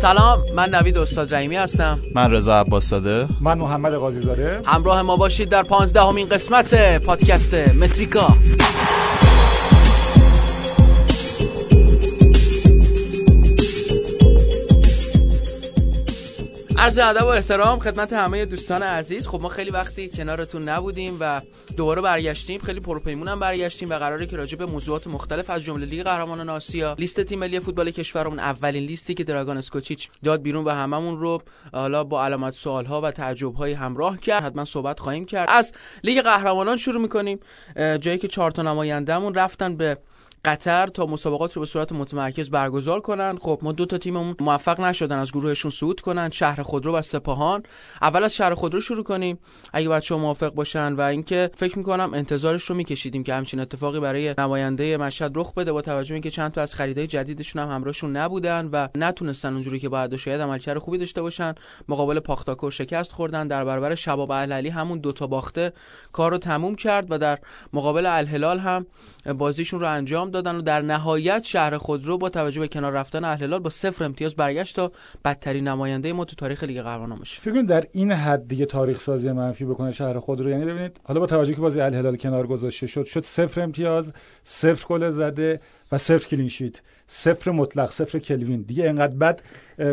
سلام من نوید استاد رحیمی هستم. من رضا عباسزاده من محمد قاضی زاده همراه ما باشید در پانزدهمین قسمت پادکست متریکا. عرض ادب و احترام خدمت همه دوستان عزیز. خب ما خیلی وقتی کنارتون نبودیم و دوباره برگشتیم خیلی پرپیمون هم برگشتیم و قراره که راجع به موضوعات مختلف از جمله لیگ قهرمانان آسیا لیست تیم ملی فوتبال کشورمون اولین لیستی که دراگان اسکوچیچ داد بیرون و هممون رو حالا با علامت سوال ها و تعجب های همراه کرد. حتما صحبت خواهیم کرد. از لیگ قهرمانان شروع می‌کنیم. جایی که چهار تا نمایندهمون رفتن به قطر تا مسابقات رو به صورت متمرکز برگزار کنن. خب ما دو تا تیممون موفق نشدن از گروهشون صعود کنن. شهر خودرو و سپاهان. اول از شهر خودرو شروع کنیم. اگه بچه موافق باشن و اینکه فکر می‌کنم انتظارش رو میکشیدیم که همچین اتفاقی برای نماینده مشهد رخ بده با توجه اینکه چند تا از خریدای جدیدشون هم همراهشون نبودن و نتونستن اونجوری که باید شاید عملکرد خوبی داشته باشن. مقابل پاختاکور شکست خوردن. در برابر شباب اهلی همون دوتا باخته کار رو تموم کرد و در مقابل الهلال هم بازیشون رو انجام دادن و در نهایت شهر خودرو با توجه به کنار رفتن اهلال با صفر امتیاز برگشت تا بدترین نماینده ما تو تاریخ لیگ قهرمانان بشه فکر در این حد دیگه تاریخ سازی منفی بکنه شهر خودرو یعنی ببینید حالا با توجه که بازی الهلال کنار گذاشته شد شد صفر امتیاز صفر گل زده و صفر کلینشیت صفر مطلق صفر کلوین. دیگه انقدر بد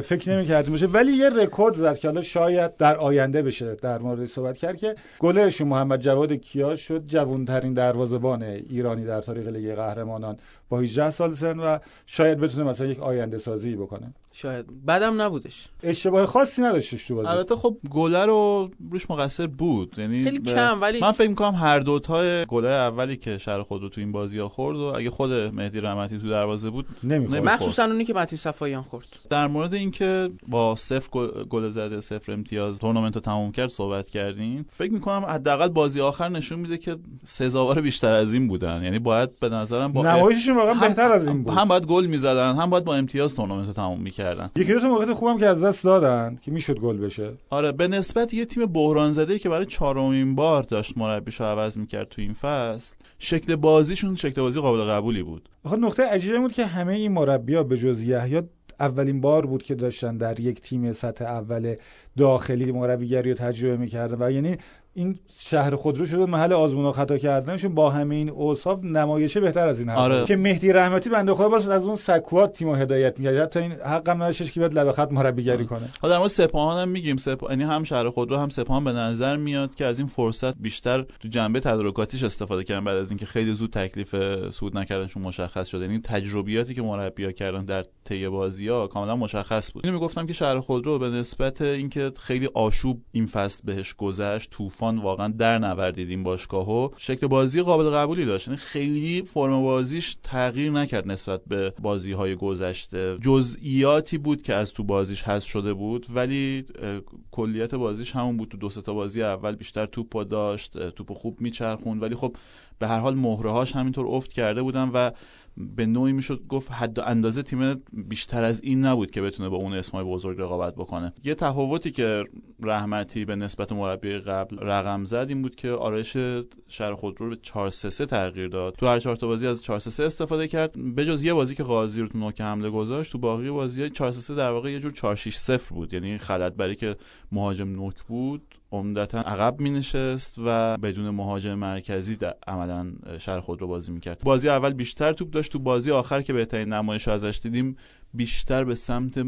فکر نمی‌کردیم باشه. ولی یه رکورد زد که حالا شاید در آینده بشه در مورد صحبت کرد که گلرش محمد جواد کیا شد جوانترین دروازه‌بان ایرانی در تاریخ لیگ قهرمانان. با 18 سال سن و شاید بتونه مثلا یک آینده سازی بکنه. شاید. بدم نبودش. اشتباه خاصی نداشتش تو بازی. البته خب گله رو روش مقصر بود. یعنی خیلی کم ولی من فکر می‌کنم هر دو تا گله اولی که شهر خود رو تو این بازی ها خورد و اگه خود مهدی رحمتی تو دروازه بود نمی‌خورد. مخصوصا اونی که متین صفاییان خورد. در مورد اینکه با صفر گل زده صفر امتیاز تورنمنت رو تموم کرد صحبت کردیم فکر می‌کنم حداقل بازی آخر نشون میده که سزاوار بیشتر از این بودن. یعنی باید به نظرم با نمایششون واقعا بهتر از این بود. هم باید گل می‌زدن هم باید با امتیاز تورنمنت رو تموم می‌کردن. یکی دو تا موقعیت خوبم که از دست دادن که می‌شد گل بشه. آره به نسبت یه تیم بحران زده که برای چهارمین بار داشت مربیشو عوض می‌کرد تو این فصل شکل بازیشون شکل بازی قابل قبولی بود. آخه نقطه عجیبی بود که همه این مربی‌ها به جز یحیی اولین بار بود که داشتن در یک تیم سطح اول داخلی مربیگری رو تجربه می‌کردن. و یعنی این شهر خودرو شده محل آزمون و خطا کردنشون با همه این اوصاف نمایشه بهتر از این حرف آره. که مهدی رحمتی بنده خدا باز از اون سکوات تیمو هدایت می‌کرد. حتی این حقم نداشتش که بیاد لب خط مربیگری کنه. حالا در مورد سپاهان هم میگیم. سپاه یعنی هم شهر خودرو هم سپاهان به نظر میاد که از این فرصت بیشتر تو جنبه تدارکاتیش استفاده کردن بعد از اینکه خیلی زود تکلیف سود نکردنشون مشخص شده. یعنی تجربیاتی که مربی‌ها کردن در طی بازی‌ها کاملا مشخص بود. اینو می‌گفتم که شهر خودرو به نسبت اینکه خیلی آشوب این فصل بهش گذشت طوفان واقعا در نوردید این باشگاهو. شکل بازی قابل قبولی داشت. یعنی خیلی فرم بازیش تغییر نکرد نسبت به بازی های گذشته. جزئیاتی بود که از تو بازیش حذف شده بود ولی کلیت بازیش همون بود. تو دو تا بازی اول بیشتر توپو داشت توپو خوب میچرخوند. ولی خب به هر حال مهرهاش همینطور افت کرده بودن و به نوعی می‌شد گفت حد اندازه تیم بیشتر از این نبود که بتونه با اون اسمای بزرگ رقابت بکنه. یه تفاوتی که رحمتی به نسبت مربی قبل رقم زد این بود که آرایش شهر خودرو به 4 3 تغییر داد. تو هر چهار تا بازی از 4 3 استفاده کرد. به جز یه بازی که قاضی رو تو نوک حمله گذاشت تو باقی بازی 4 3 در واقع یه جور 4 6 0 بود. یعنی خلط برای که مهاجم نوک بود عمدتا عقب می نشست و بدون مهاجم مرکزی عملا شهر خود رو بازی می‌کرد. بازی اول بیشتر توپ داشت تو بازی آخر که بهترین نمایش ازش دیدیم بیشتر به سمت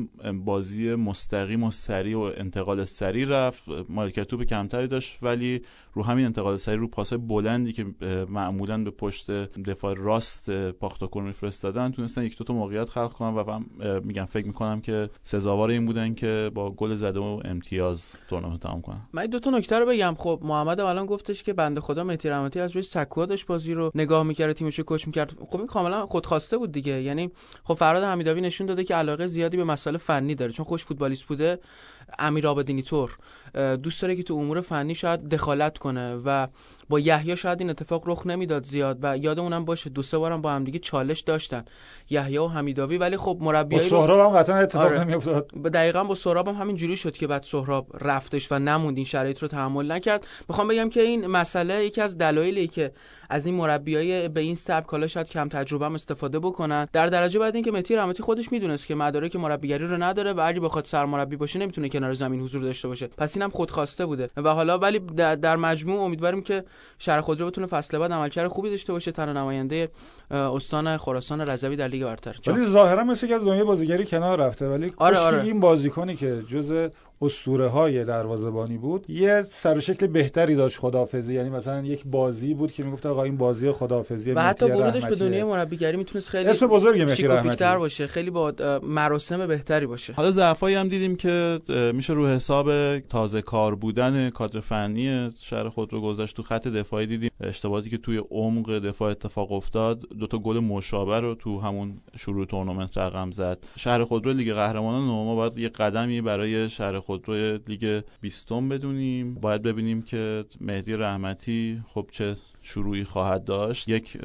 بازی مستقیم و سریع و انتقال سریع رفت. مالکیت توپ کمتری داشت ولی رو همین انتقال سریع رو پاسای بلندی که معمولا به پشت دفاع راست پاختاکور میفرستادن تونستن یک دو تا موقعیت خلق کنن و میگم فکر می‌کنم که سزاوار این بودن که با گل زده و امتیاز تورنمنت تمام کنن. من دو تا نکته رو بگم. خب محمد الان گفتش که بنده خدا مهدی رحمتی از روی سکوها داشت بازی رو نگاه می‌کرد تیمش رو کوچ می‌کرد. خب این کاملا خودخواسته بود دیگه. یعنی خب فراد حمیدوی نشون داده که علاقه زیادی به مسائل فنی داره. چون خوش فوتبالیست بوده امیر آبدینی طور دوست داره که تو امور فنی شاید دخالت کنه و با یحیی شاید این اتفاق رخ نمی‌داد زیاد و یادمونم باشه دو سه بارم با هم دیگه چالش داشتن یحیی و حمیداوی. ولی خب مربیای با سهراب هم قطعا اتفاق آره. نمیافتاد. دقیقاً با سهراب هم همین جوری شد که بعد سهراب رفتش و نموند این شرایط رو تحمل نکرد. می‌خوام بگم که این مسئله یکی از دلایلی که از این مربیای به این سبک حالا شاید کم تجربه هم استفاده بکنن در درجه بعد اینکه مهدی رحمتی خودش می‌دونست که مدارک مربیگری رو نداره و اگه بخواد سرمربی باشه نمی‌تونه کنار زمین حضور داشته باشه. پس اینم خودخواسته بوده. و حالا ولی در مجموع امیدواریم که شهر خودرو بتونه فصل بعد عملکرد خوبی داشته باشه. تن نماینده استان خراسان رضوی در لیگ برتر. ولی ظاهرا مثل که از دنیای بازیگری کنار رفته ولی آره آره. این بازیکنی که جز اسطوره های دروازه‌بانی بود. یه سر و شکل بهتری داشت خدافظی یعنی مثلا یک بازی بود که می‌گفت آقا این بازی خدافظی و حتی ورودش به دنیای مربیگری می‌تونست خیلی اسم مهدی رحمتی. باشه خیلی با مراسم بهتری باشه. حالا ضعفایی هم دیدیم که میشه رو حساب تازه کار بودن کادر فنی شهر خود رو گذاشت تو خط دفاعی. دیدیم اشتباهاتی که توی عمق دفاع اتفاق افتاد. دو تا گل مشابه رو تو همون شروع تورنمنت رقم زد. شهر خود رو لیگ قهرمانان ما باید یه قدمی برای شهر خودروی لیگ بیستم بدونیم. باید ببینیم که مهدی رحمتی خب چه شروعی خواهد داشت یک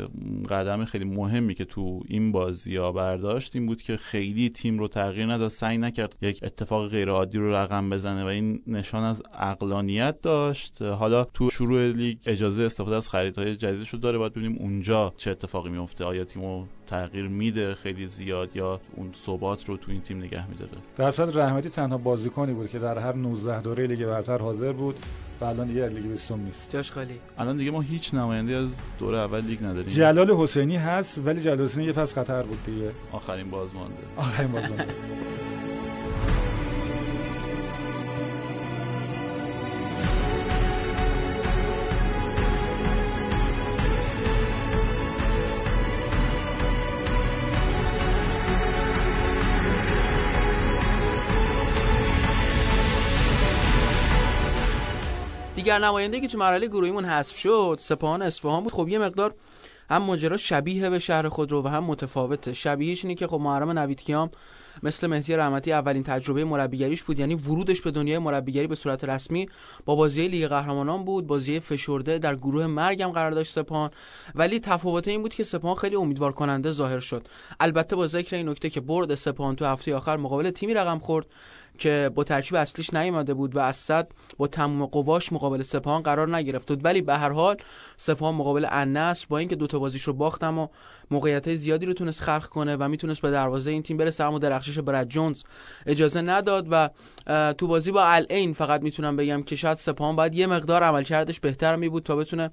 قدم خیلی مهمی که تو این بازی ها برداشت این بود که خیلی تیم رو تغییر نداد سعی نکرد یک اتفاق غیر عادی رو رقم بزنه و این نشان از اقلانیت داشت. حالا تو شروع لیگ اجازه استفاده از خریدهای جدیدش رو داره باید ببینیم اونجا چه اتفاقی میفته آیا تیمو تغییر میده خیلی زیاد یا اون ثبات رو تو این تیم نگه میداره؟ در صد رحمتی تنها بازیکنی بود که در هر 19 دوره لیگ برتر حاضر بود. و الان دیگه لیگ بیستم نیست. جاش خالی. الان دیگه ما هیچ نماینده از دوره اول لیگ نداریم. جلال حسینی هست ولی جلال حسینی یه فصل خطر بود دیگه. آخرین بازمانده. آخرین بازمانده. دیگر نماینده که تو مرحله گروهیمون حذف شد سپاهان اصفهان بود. خب یه مقدار هم ماجرا شبیه به شهر خود رو و هم متفاوته. شبیهش اینه که خب محرم نویدکیام مثل مهدی رحمتی اولین تجربه مربیگریش بود. یعنی ورودش به دنیای مربیگری به صورت رسمی با بازی لیگ قهرمانان بود. بازی فشرده در گروه مرگم قرار داشت سپاهان. ولی تفاوت این بود که سپاهان خیلی امیدوار کننده ظاهر شد. البته با ذکر این نکته که برد سپاهان تو هفته آخر مقابل تیمی رقم خورد. که با ترکیب اصلیش نیامده بود و اسد با تمام قواش مقابل سپاهان قرار نگرفت. بود ولی به هر حال سپاهان مقابل النصر با اینکه دو تا بازیش رو باخت اما موقعیت زیادی رو تونست خلق کنه و می‌تونست به دروازه این تیم برسه اما درخشش برد جونز اجازه نداد و تو بازی با العین فقط می‌تونم بگم که شاید سپاهان باید یه مقدار عملکردش بهتر می بود تا بتونه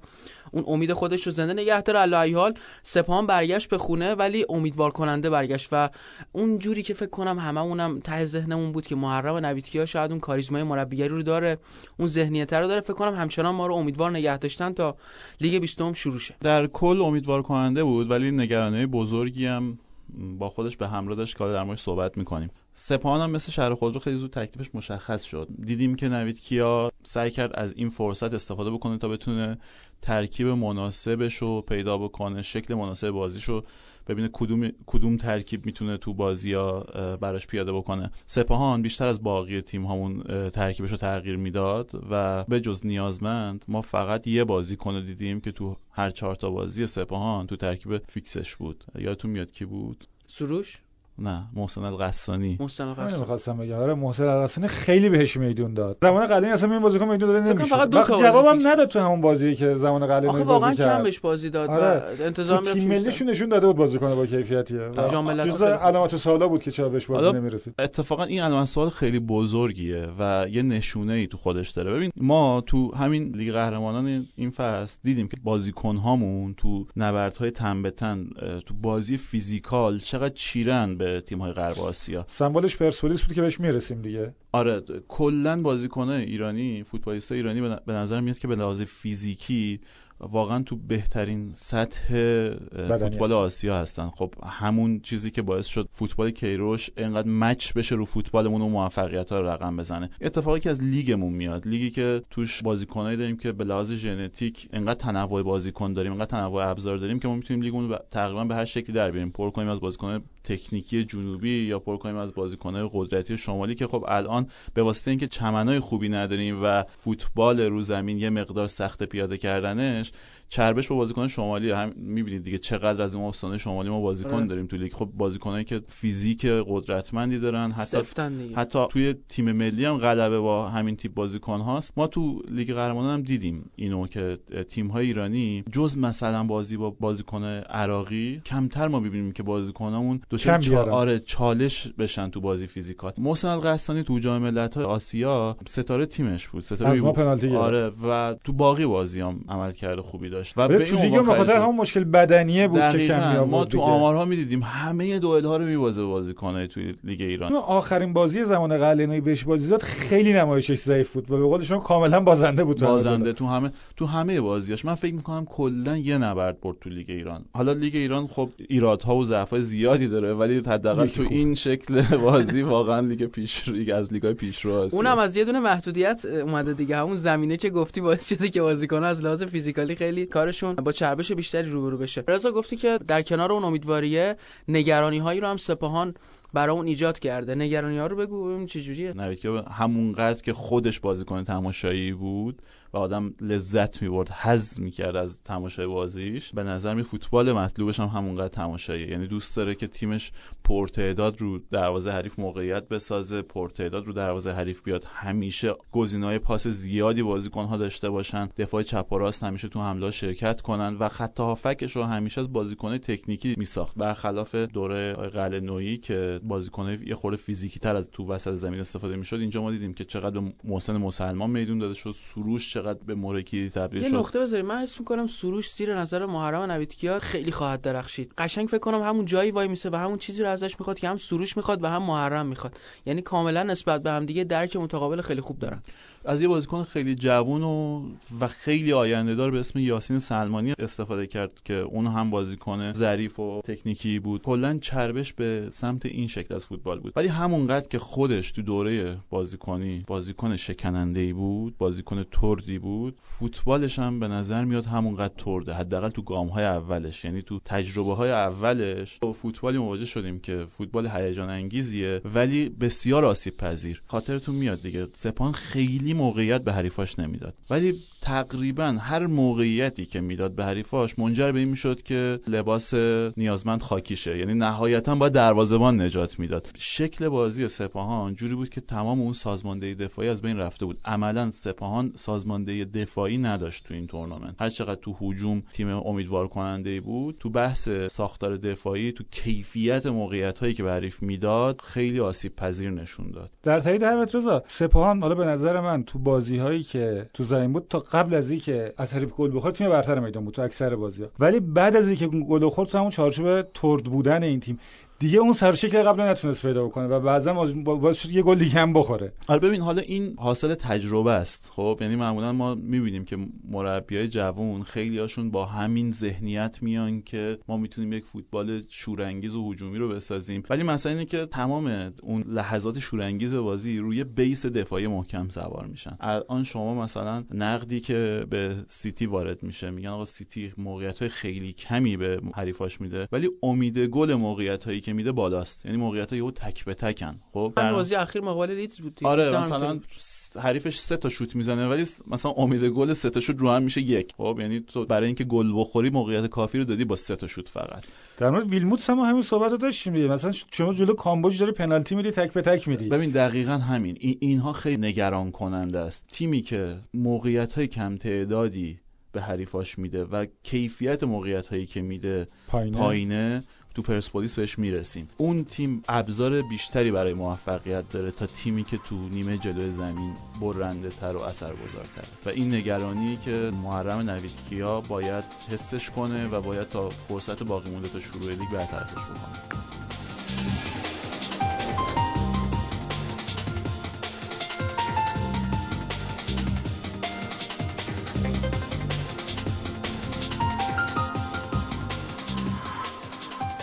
اون امید خودش رو زنده نگه داره. الله حال سپاهان برگشت به خونه ولی امیدوار کننده برگشت و اون جوری که فکر کنم هممونم ته ذهنمون بود که محرم نویدکیا شاید اون کاریزمای مربیگری رو داره اون ذهنیت رو داره. فکر کنم همچنان ما رو امیدوار نگه داشتن تا لیگ 20 شروع شه. در کل امیدوار کننده بود ولی نگرانی بزرگی هم با خودش به همراه داشت که در موردش صحبت می‌کنیم. سپاهان هم مثل شهر خود رو خیلی زود تکلیفش مشخص شد. دیدیم که نوید کیا سعی کرد از این فرصت استفاده بکنه تا بتونه ترکیب مناسبش رو پیدا بکنه شکل مناسب بازیش رو ببینه کدوم کدوم ترکیب می‌تونه تو بازی ها براش پیاده بکنه. سپاهان بیشتر از باقی تیم همون ترکیبش رو تغییر می‌داد و به جز نیازمند ما فقط یه بازی کنه دیدیم که تو هر چهار تا بازی سپاهان تو ترکیب فیکسش بود. یادتون میاد کی بود؟ سروش؟ نه محسن القسانی محسن القسانی می‌خواستم بگم. آره محسن القسانی خیلی بهش میدون داد. زمان قدیمی اصلا این بازیکن میدون داده نمی‌شد وقت جوابم نداد تو همون بازی که زمان قدیمی بازی واقعا کم بهش بازی داد آره. انتظار تیم ملیشون نشون داده بود بازیکن با کیفیتیه جزء علامت سوالا بود که چرا بهش بازی نمی‌رسید. اتفاقا این علامت سوال خیلی بزرگیه و یه نشونه ای تو خودش داره. ببین ما تو همین لیگ قهرمانان این فصل دیدیم که بازیکن هامون تو نبردهای تن به تن تو بازی فیزیکال چقدر چیرن به تیم های غرب آسیا. سمبولش پرسپولیس بود که بهش می‌رسیم دیگه. آره کلا بازیکنه ایرانی فوتبالیست ایرانی به نظر میاد که به لحاظ فیزیکی واقعا تو بهترین سطح فوتبال آسیا هستن. خب همون چیزی که باعث شد فوتبال کیروش انقدر مچ بشه رو فوتبالمون و موفقیت ها رو رقم بزنه. اتفاقی که از لیگمون میاد لیگی که توش بازیکنایی داریم که به لحاظ ژنتیک انقدر تنوع بازیکن داریم انقدر تنوع ابزار داریم که ما می‌تونیم لیگمون تقریبا به هر شکلی در بیاریم. پر کنیم از بازیکن تکنیکی جنوبی یا پر کنیم از بازیکن‌های قدرتی شمالی که خب الان به واسطه اینکه چمنای خوبی نداریم و فوتبال رو زمین یه مقدار سخت پیاده کردنش چربش با بازیکن شمالی هم می‌بینید دیگه چقدر از این استان شمالی ما بازیکن آره. داریم تو لیگ خب بازیکنایی که فیزیک قدرتمندی دارن حتی حتی توی تیم ملی هم غلبه با همین تیپ بازیکن هاست ما تو لیگ قهرمانان هم دیدیم اینو که تیم های ایرانی جز مثلا بازی با بازیکن عراقی کمتر ما ببینیم که بازیکنامون. بیارن. آره چالش بشن تو بازی فیزیکات محسن القحطانی تو جام ملت‌های آسیا ستاره تیمش بود ستاره از ما پنالتی گرفت. آره و تو باقی بازی هم عمل کرده خوبی داشت. و به تو لیگ هم خاطر همون مشکل بدنیه بود که دقیقاً. کم می ما آورد تو. آمارها می‌دیدیم همه دوئل ها رو میبازه بازیکنای توی لیگ ایران. آخرین بازی زمان قلعه‌نویی بهش بازی داد خیلی نمایشش ضعیف بود و به قول شما کاملا بازنده بود تو بازنده تو همه تو همه بازیاش. من فکر می‌کنم کلا یه نبرد برد تو لیگ ایران. حالا لیگ ایران خب ایرادها و ضعف‌های زیادی داره ولی حداقل تو. این شکل بازی واقعا لیگ پیش لیگ از لیگ‌های پیشرو هست اونم از یه دونه محدودیت اومده دیگه. همون زمینه که گفتی باعث شده که بازیکن‌ها از لحاظ physical ی خیلی کارشون با چربش بیشتری روبرو بشه. رضا گفتی که در کنار اون امیدواریه نگرانی هایی رو هم سپاهان برای اون ایجاد کرده. نگرانی ها رو بگو ببینیم چه که همونقدر که خودش بازیکن تماشایی بود و آدم لذت می‌برد حظ می‌کرد از تماشای بازیش. به نظر می فوتبال مطلوبش هم همونقدر تماشاییه. یعنی دوست داره که تیمش پرتعداد رو دروازه حریف موقعیت بسازه پرتعداد رو دروازه حریف بیاد. همیشه گزینه‌های پاس زیادی بازیکن‌ها داشته باشن. دفاع چپ و راست همیشه تو حمله شرکت کنن و خط هافکش رو همیشه از بازیکن‌های تکنیکی میساخت. برخلاف دوره قلعه نویی که بازیکن‌های یه خورده فیزیکی تر از تو وسط زمین استفاده می‌شد اینجا ما دیدیم که چقدر به محسن مسلمان میدون داده شد. سروش چقدر به مورکی تبدیل یه شد؟ نقطه بذاریم من حس می‌کنم سروش زیر نظر محرم نویدکیا خیلی خواهد درخشید. قشنگ فکر کنم همون جایی وای میسه و همون چیزی رو ازش می‌خواد که هم سروش می‌خواد و هم محرم می‌خواد. یعنی کاملا نسبت به هم دیگه درک متقابل خیلی خوب دارن. از یه بازیکن خیلی جوون و و خیلی آینده دار به اسم یاسین سلمانی استفاده کرد که اون هم بازیکن ظریف و تکنیکی بود. کلا چربش به سمت این شکل از فوتبال بود. ولی همونقدر که خودش تو دوره بازیکنی بازیکن شکننده ای بود بازیکن تردی بود فوتبالش هم به نظر میاد همونقدر ترده. حداقل تو گام های اولش یعنی تو تجربه های اولش با فوتبالی مواجه شدیم که فوتبال هیجان انگیزیه ولی بسیار آسیب پذیر خاطرتون میاد دیگه. سپان خیلی موقعیت به حریفاش نمی‌داد. ولی تقریبا هر موقعیتی که می‌داد به حریفاش منجر به این می‌شد که لباس نیازمند خاکیشه. یعنی نهایتا با دروازه‌بان نجات می‌داد. شکل بازی سپاهان جوری بود که تمام اون سازماندهی دفاعی از بین رفته بود. عملا سپاهان سازماندهی دفاعی نداشت تو این تورنمنت. هر چقدر تو هجوم تیم امیدوار کننده بود تو بحث ساختار دفاعی تو کیفیت موقعیت هایی که به حریف می‌داد خیلی آسیب پذیر نشون داد. در تایید حرفت رضا سپاهان حالا به نظر من تو بازی هایی که تو زمین بود تا قبل از اینکه از حریف گل بخوره تیم برتر میدان بود تو اکثر بازی ها ولی بعد از اینکه گل خورد تو همون چارچوب ترد بودن این تیم. دیگه اون سر و شکل قبل نتونست پیدا بکنه و بعضا باعث شد یه گل دیگه هم بخوره. آره ببین حالا این حاصل تجربه است. خب یعنی معمولا ما می‌بینیم که مربیای جوان خیلی هاشون با همین ذهنیت میان که ما می‌تونیم یک فوتبال شورانگیز و هجومی رو بسازیم. ولی مثلا اینه که تمام اون لحظات شورانگیز بازی روی base دفاعی محکم سوار میشن. الان شما مثلا نقدی که به سیتی وارد میشه میگن آقا سیتی موقعیت های خیلی کمی به حریفاش میده ولی امید گل موقعیت هایی که میده بالاست. یعنی موقعیت یهو تک به تکن. خب همین بازی اخیر مقابل لیدز بود. آره مثلا حریفش سه تا شوت می‌زنه ولی مثلا امید گل سه تا شوت رو هم میشه یک. خب یعنی تو برای اینکه گل بخوری موقعیت کافی رو دادی با سه تا شوت فقط. در مورد ویلموتس هم همین صحبت رو داشتیم دیگه. مثلا شما جلو کامبوج داری پنالتی میدی تک به تک میدی. ببین دقیقا همین. این اینها خیلی نگران کننده است. تیمی که موقعیت های کم تعدادی به حریفاش میده و کیفیت موقعیت هایی که میده پایینه, پایینه تو پرسپولیس بهش می‌رسیم. اون تیم ابزار بیشتری برای موفقیت داره تا تیمی که تو نیمه جلوی زمین برنده تر و اثرگذارتر. و این نگرانی که محرم نوید کیا باید حسش کنه و باید تا فرصت باقی مونده تا شروع لیگ برطرفش بکنه.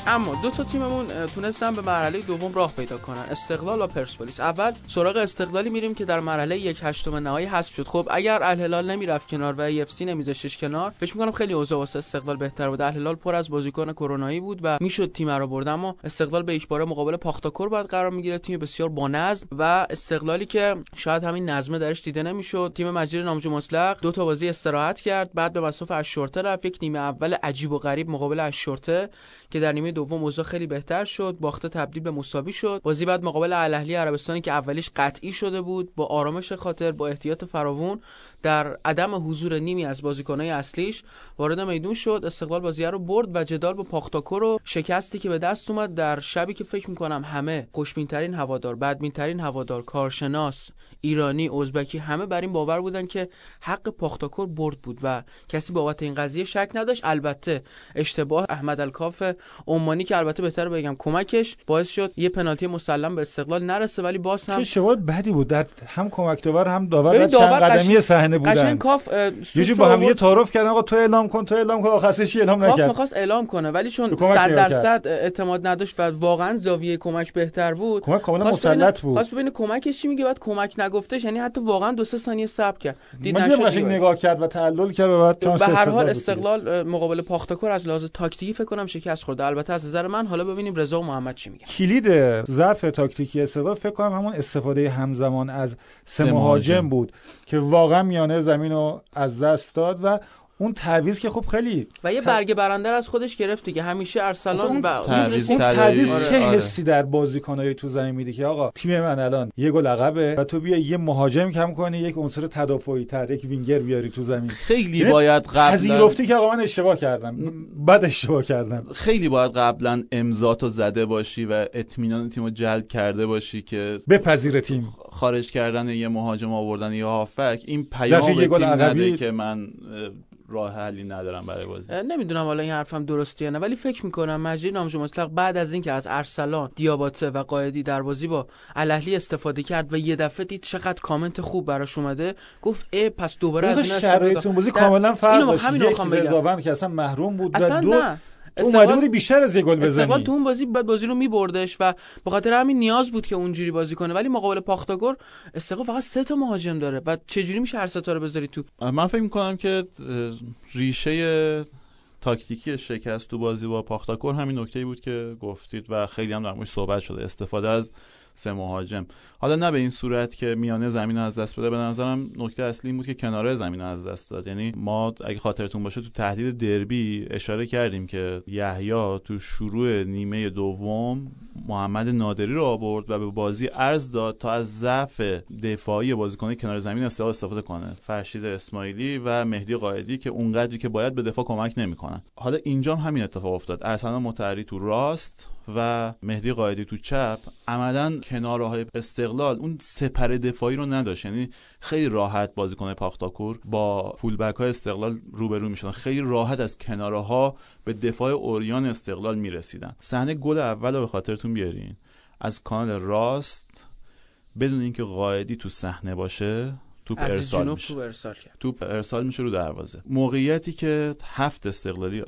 اما دو تا تیممون تونستن به مرحله دوم راه پیدا کنن. استقلال و پرسپولیس. اول سراغ استقلالی میریم که در مرحله یک هشتم نهایی حذف شد. خب اگر الهلال نمی‌رفت کنار و اف سی نمیذاشتش کنار فکر می‌کنم خیلی اوضاع واسه استقلال بهتر بود. الهلال پر از بازیکن کرونایی بود و می‌شد تیم رو برد. اما استقلال به یک بار مقابل پاختاکور بعد قرار می‌گیره. تیم بسیار با نظم و استقلالی که شاید همین نظمه درش دیده نمی‌شد. تیم مجری نامجو مطلق دو تا بازی استراحت کرد. بعد به مسافه اشورته رفت. یک نیمه اول عجیب و غریب مقابل اشورته که در نیمه دوم اوضاع خیلی بهتر شد. باخته تبدیل به مساوی شد. بازی بعد مقابل الاهلی عربستانی که اولیش قطعی شده بود با آرامش خاطر با احتیاط فراوون در عدم حضور نیمی از بازیکنهای اصلیش وارد میدون شد. استقلال بازی رو برد و جدال با پاختاکو رو شکستی که به دست اومد در شبی که فکر می‌کنم همه خوشبینترین هوادار بدبینترین هوادار کارشناس ایرانی ازبکی همه بر این باور بودن که حق پاختاکور برد بود و کسی بابت این قضیه شک نداشت. البته اشتباه احمد الکاف عمانی که البته بهتر بگم کمکش باعث شد یه پنالتی مسلم به استقلال نرسه ولی باز هم اشتباه بدی بود. هم کمک داور هم داور داور قدمی صحنه بودن. قشنگ کاف یه با هم یه تعارف کردن آقا تو اعلام کن تو اعلام کن آخرش اعلام نکرد. کاف می‌خواست اعلام کنه ولی چون 100 درصد اعتماد نداشت و واقعا زاویه کمک بهتر بود کمک کاملا مسلط بود. خواست ببینه کمکش چی میگه بعد کمک نگفتش یعنی حتی واقعا دو سه ثانیه صبر کرد. دید نشد نگاه کرد و تعلل کرد و بعد به هر حال استقلال مقابل پاختاکور از لحاظ تاکتیکی فکر کنم شکست خورده البته از نظر من حالا ببینیم رضا و محمد چی میگن. کلید ضعف تاکتیکی استقلال فکر کنم همون استفاده همزمان از سه مهاجم. بود که واقعا میانه زمین رو از دست داد و اون تعویض که خب خیلی و یه برگ برنده از خودش گرفت دیگه. همیشه ارسلان اون تعویض اون تعویض چه آره. حسی در بازیکنای تو زمین میده که آقا تیم من الان یه گل عقبه و تو بیا یه مهاجم کم کنی یک عنصر تدافعی تر یک وینگر بیاری تو زمین. خیلی باید قبلا پذیرفتی که آقا من اشتباه کردم. بعد اشتباه کردم. خیلی باید قبلا امضا تو زده باشی و اطمینان تیمو جلب کرده باشی که بپذیر تیم. خارج کردن یه مهاجم آوردن یه هافک این پیام به تیم نده که من راه حلی ندارم برای بازی. نمی‌دونم حالا این حرفم درستی یا نه ولی فکر می‌کنم مجری نامجو مطلق بعد از اینکه از ارسلان دیاباته و قائدی در بازی با الاهلی استفاده کرد و یه دفعه دید چقدر کامنت خوب براش اومده گفت ای پس دوباره از این شرایط بازی کاملا فرق داشت. یک که اصلا محروم بود و دو نه. اومده بودی بیشتر از یه گل بزنی. استقلال تو اون بازی بعد بازی رو میبردش و به خاطر همین نیاز بود که اونجوری بازی کنه. ولی مقابل پاختاگور استقلال فقط سه تا مهاجم داره و چجوری میشه هر سه رو بذاری تو؟ من فکر می‌کنم که ریشه تاکتیکی شکست تو بازی با پاختاکور همین نکته بود که گفتید و خیلی هم در صحبت شده. استفاده از سه مهاجم. حالا نه به این صورت که میانه زمین از دست بده به نظرم نکته اصلی این بود که کناره زمین از دست داد. یعنی ما اگه خاطرتون باشه تو تهدید دربی اشاره کردیم که یحیی تو شروع نیمه دوم محمد نادری رو آورد و به بازی ارز داد تا از ضعف دفاعی بازیکن کنار زمین استفاده استفاده کنه. فرشید اسماعیلی و مهدی قائدی که اونقدری که باید به دفاع کمک نمی‌کنن. حالا اینجا همین اتفاق افتاد. ارسلان متحری تو راست و مهدی قائدی تو چپ عملا کناره های استقلال اون سپر دفاعی رو نداشت. یعنی خیلی راحت بازیکن پاختاکور. با فولبک های استقلال روبرو می‌شدن. خیلی راحت از کناره ها به دفاع اوریان استقلال می‌رسیدن. صحنه گل اول رو به خاطرتون بیارین. از کانال راست بدون اینکه قائدی تو صحنه باشه توپ ارسال میشه. توپ ارسال کرد. توپ ارسال میشه رو دروازه. موقعیتی که هفت استقلالی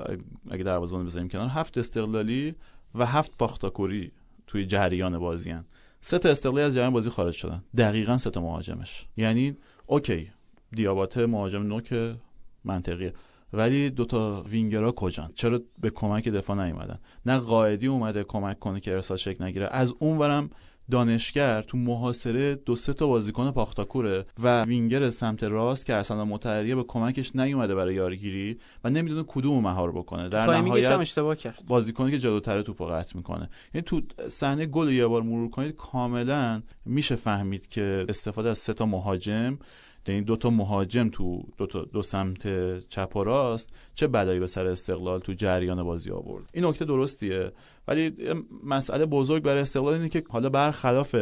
اگه دروازه بزنیم کنار هفت استقلالی و هفت پاختاکوری توی جریان بازی هن. سه تا استقلالی از جریان بازی خارج شدن. دقیقا سه تا مهاجمش. یعنی OK دیاباته مهاجم نوک منطقیه ولی دوتا وینگرها کجان؟ چرا به کمک دفاع نیومدن؟ نه قائدی اومده کمک کنه که ارسال شکل نگیره. از اون ورم دانشگر تو محاصره دو سه تا بازیکن پاختاکوره و وینگر سمت راست که اصلا متحیره به کمکش نیومده برای یاریگیری و نمی‌دونه کدوم مهار بکنه. در نهایت اشتباه کرد. بازیکنی که جلوتره توپو قطع می‌کنه. یعنی تو صحنه گل یه بار مرور کنید کاملا میشه فهمید که استفاده از سه تا مهاجم یعنی دو تا مهاجم تو دو, تا دو سمت چپ و راست چه بلایی به سر استقلال تو جریان بازی آورد. این نکته درستیه. ولی مسئله بزرگ برای استقلال اینه که حالا برخلاف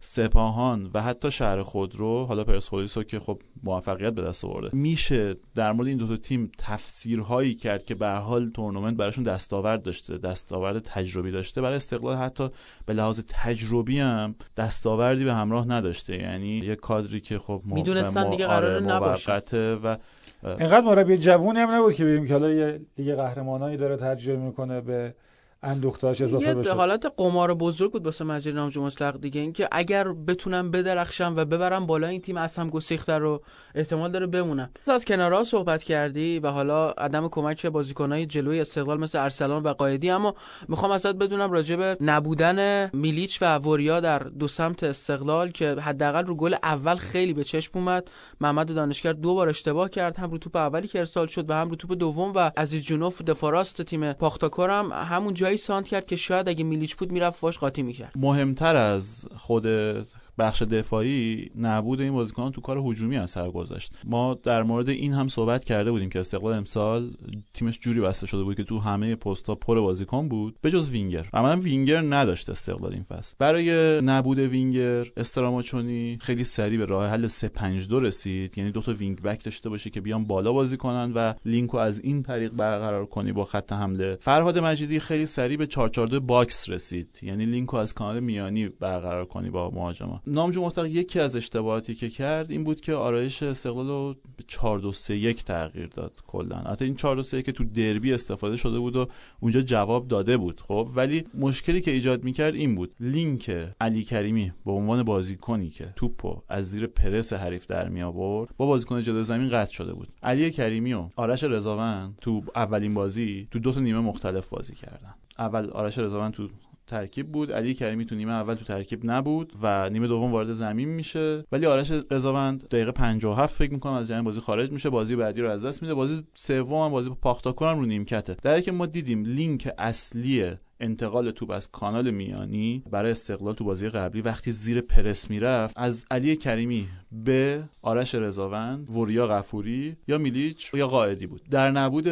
سپاهان و حتی شهر خودرو حالا پرسپولیس رو که خب موفقیت به دست آورده. میشه در مورد این دو تا تیم تفسیرهایی کرد که به حال تورنمنت براشون دستاورد داشته دستاورد تجربی داشته. برای استقلال حتی به لحاظ تجربی هم دستاوردی به همراه نداشته. یعنی یه کادری که خب می‌دونستن دیگه قرار آره، نباشه. و اینقدر مربی جوونی هم نبود که ببینیم که حالا یه دیگه قهرمانایی داره تجربه می‌کنه به اندوختاش اضافه بشه. حالت قمار بزرگ بود واسه مجری نامجو مطلق دیگه. اینکه اگر بتونم بدرخشم و ببرم بالا این تیم از هم گسیخته رو احتمال داره بمونم. از کنارها صحبت کردی و حالا عدم کمک بازیکنای جلوی استقلال مثل ارسلان و قایدی اما می‌خوام ازت بدونم راجع به نبودن میلیچ و وریا در دو سمت استقلال که حداقل رو گل اول خیلی به چشم اومد. محمد دانشگر دو بار اشتباه کرد. هم رو توپ اولی که ارسال شد و هم رو توپ دوم و عزیز جنوف دفاراست تیم پاختاکور هم همون جایی سانت کرد که شاید اگه میلیچ بود می‌رفت واش قاطی می‌کرد. مهمتر از خود بخش دفاعی نبود این بازیکنان تو کار هجومی اثر گذاشت ما در مورد این هم صحبت کرده بودیم که استقلال امسال تیمش جوری بسته شده بود که تو همه پست‌ها پر بازیکن بود به جز وینگر. عملا وینگر نداشت استقلال این فصل. برای نبود وینگر استراماچونی خیلی سریع به راه حل 3 5 2 رسید. یعنی دو تا wing back داشته باشه که بیان بالا بازی کنن و لینکو از این طریق برقرار کنی با خط حمله. فرهاد مجیدی خیلی سریع به 4 4 2 box رسید. یعنی لینکو از کانال میانی برقرار کنی با مهاجما. نامجو مطلق یکی از اشتباهاتی که کرد این بود که آرایش استقلال رو به 4 2 3 1 تغییر داد کلا. البته این 4 2 3 که تو دربی استفاده شده بود و اونجا جواب داده بود خب؟ ولی مشکلی که ایجاد می‌کرد این بود. لینک علی کریمی به عنوان بازیکنی که توپو از زیر پرس حریف در می آورد با بازیکن جلوی زمین قطع شده بود. علی کریمی و آرش رضاوند تو اولین بازی تو دو تا نیمه مختلف بازی کردن. اول آرش رضاوند تو ترکیب بود. علی کریمی تو نیمه اول تو ترکیب نبود و نیمه دوم وارد زمین میشه. ولی آرش رضاوند دقیقه 57 فکر می‌کنم از جریان بازی خارج میشه. بازی بعدی رو از دست میده. بازی سوم هم بازی پاختاکور هم رو نیمکته. در که ما دیدیم لینک اصلی انتقال توپ از کانال میانی برای استقلال تو بازی قبلی وقتی زیر پرس می‌رفت از علی کریمی به آرش رضاوند وریا غفوری یا میلیچ یا قائدی بود. در نبود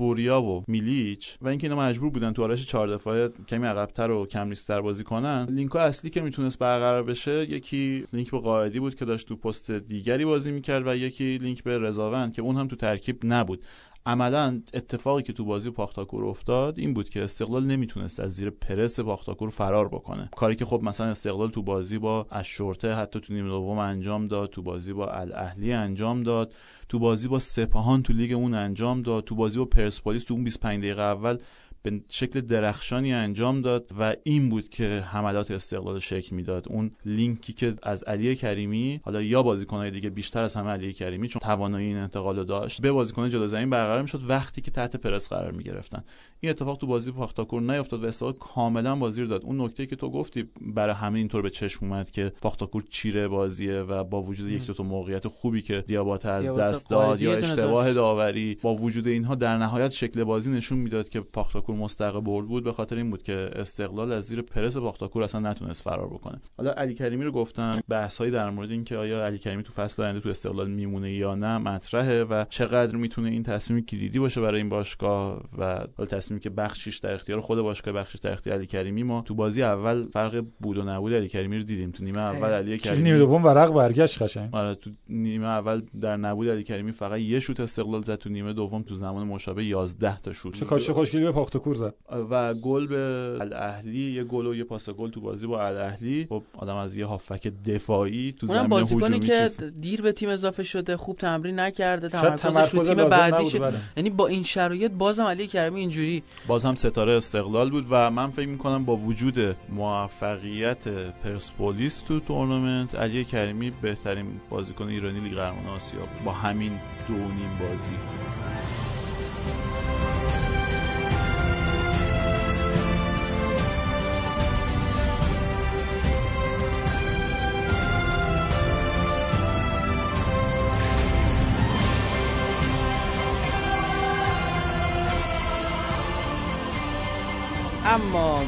وریا و میلیچ و اینکه اینا مجبور بودن تو آرایش چهار دفاعه کمی عقبتر و کم ریسک‌تر بازی کنن لینک اصلی که می‌تونست برقرار بشه یکی لینک به قائدی بود که داشت تو پست دیگری بازی می‌کرد و یکی لینک به رضاوند که اون هم تو ترکیب نبود. عملا اتفاقی که تو بازی پاختاکور افتاد این بود که استقلال نمی‌تونست از زیر پرس پاختاکور فرار بکنه. کاری که خب مثلا استقلال تو بازی با الشرطه حتی تو نیمه دوم انجام داد تو بازی با الاهلی انجام داد تو بازی با سپاهان تو لیگ اون انجام داد تو بازی با پرسپولیس تو اون 25 دقیقه اول به شکل درخشانی انجام داد و این بود که حملات استقلال شکل می‌داد. اون لینکی که از علی کریمی حالا یا بازیکنهای دیگه بیشتر از همه علی کریمی چون توانایی این انتقال رو داشت به بازیکن جلو زمین برقرار می‌شد وقتی که تحت پرس قرار می‌گرفتن. این اتفاق تو بازی پاختاکور نیفتاد و استقلال کاملا بازی رو داد. اون نکته که تو گفتی برای همه اینطور به چشم اومد که پاختاکور چیره بازیه و با وجود یک دو تا موقعیت خوبی که دیاباته از دست داد یا اشتباه داوری با وجود اینها در نهایت شکل بازی نشون می‌داد که پاختاکور پاختاکور مستحق برد بود به خاطر این بود که استقلال از زیر پرس پاختاکور اصلا نتونست فرار بکنه. حالا علی کریمی رو گفتم بحث در مورد اینکه آیا علی کریمی تو فصل آینده تو استقلال میمونه یا نه مطرحه و چقدر می‌تونه این تصمیم کلیدی باشه برای این باشگاه و حالا تصمیمی که بخشش در اختیار خود باشگاه بخشش در اختیار علی کریمی ما. تو بازی اول فرق بود و نبود علی کریمی رو دیدیم. تو نیمه اول علی کریمی نیمه دوم ورق برگشت قشنگ. آره تو نیمه اول در نبود علی کریمی فقط یه شوت استقلال زد تو نیمه دوم تو زمان مشابه 11 تا شوت چه کاش خوشگلی به پاختاکور زد و گل به الاهلی یه گل و یه پاس گل تو بازی با الاهلی. خب آدم از یه هافک دفاعی تو زمین هجومی که دیر به تیم اضافه شده خوب تمرین نکرده تمرکزش رو تیم بعدیش. یعنی با این شرایط بازم علی کریمی اینجوری. باز هم ستاره استقلال بود و من فکر می‌کنم با وجود موفقیت پرسپولیس تو تورنمنت علی کریمی بهترین بازیکن ایرانی لیگ قهرمانان آسیا بود. با همین دو نیم بازی.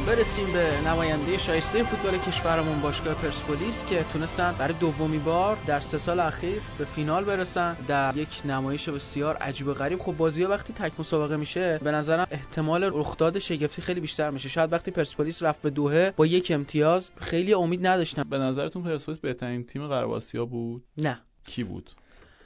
برسیم به نماینده شایسته فوتبال کشورمون باشگاه پرسپولیس که تونستن برای دومی بار در سه سال اخیر به فینال برسن در یک نمایش بسیار عجیب و غریب. خب بازی ها وقتی تک مسابقه میشه به نظرم احتمال رخداد شگفتی خیلی بیشتر میشه. شاید وقتی پرسپولیس رفت به دوهه با یک امتیاز خیلی امید نداشتم به نظرتون پرسپولیس بهترین تیم غرب بود؟ نه. کی بود؟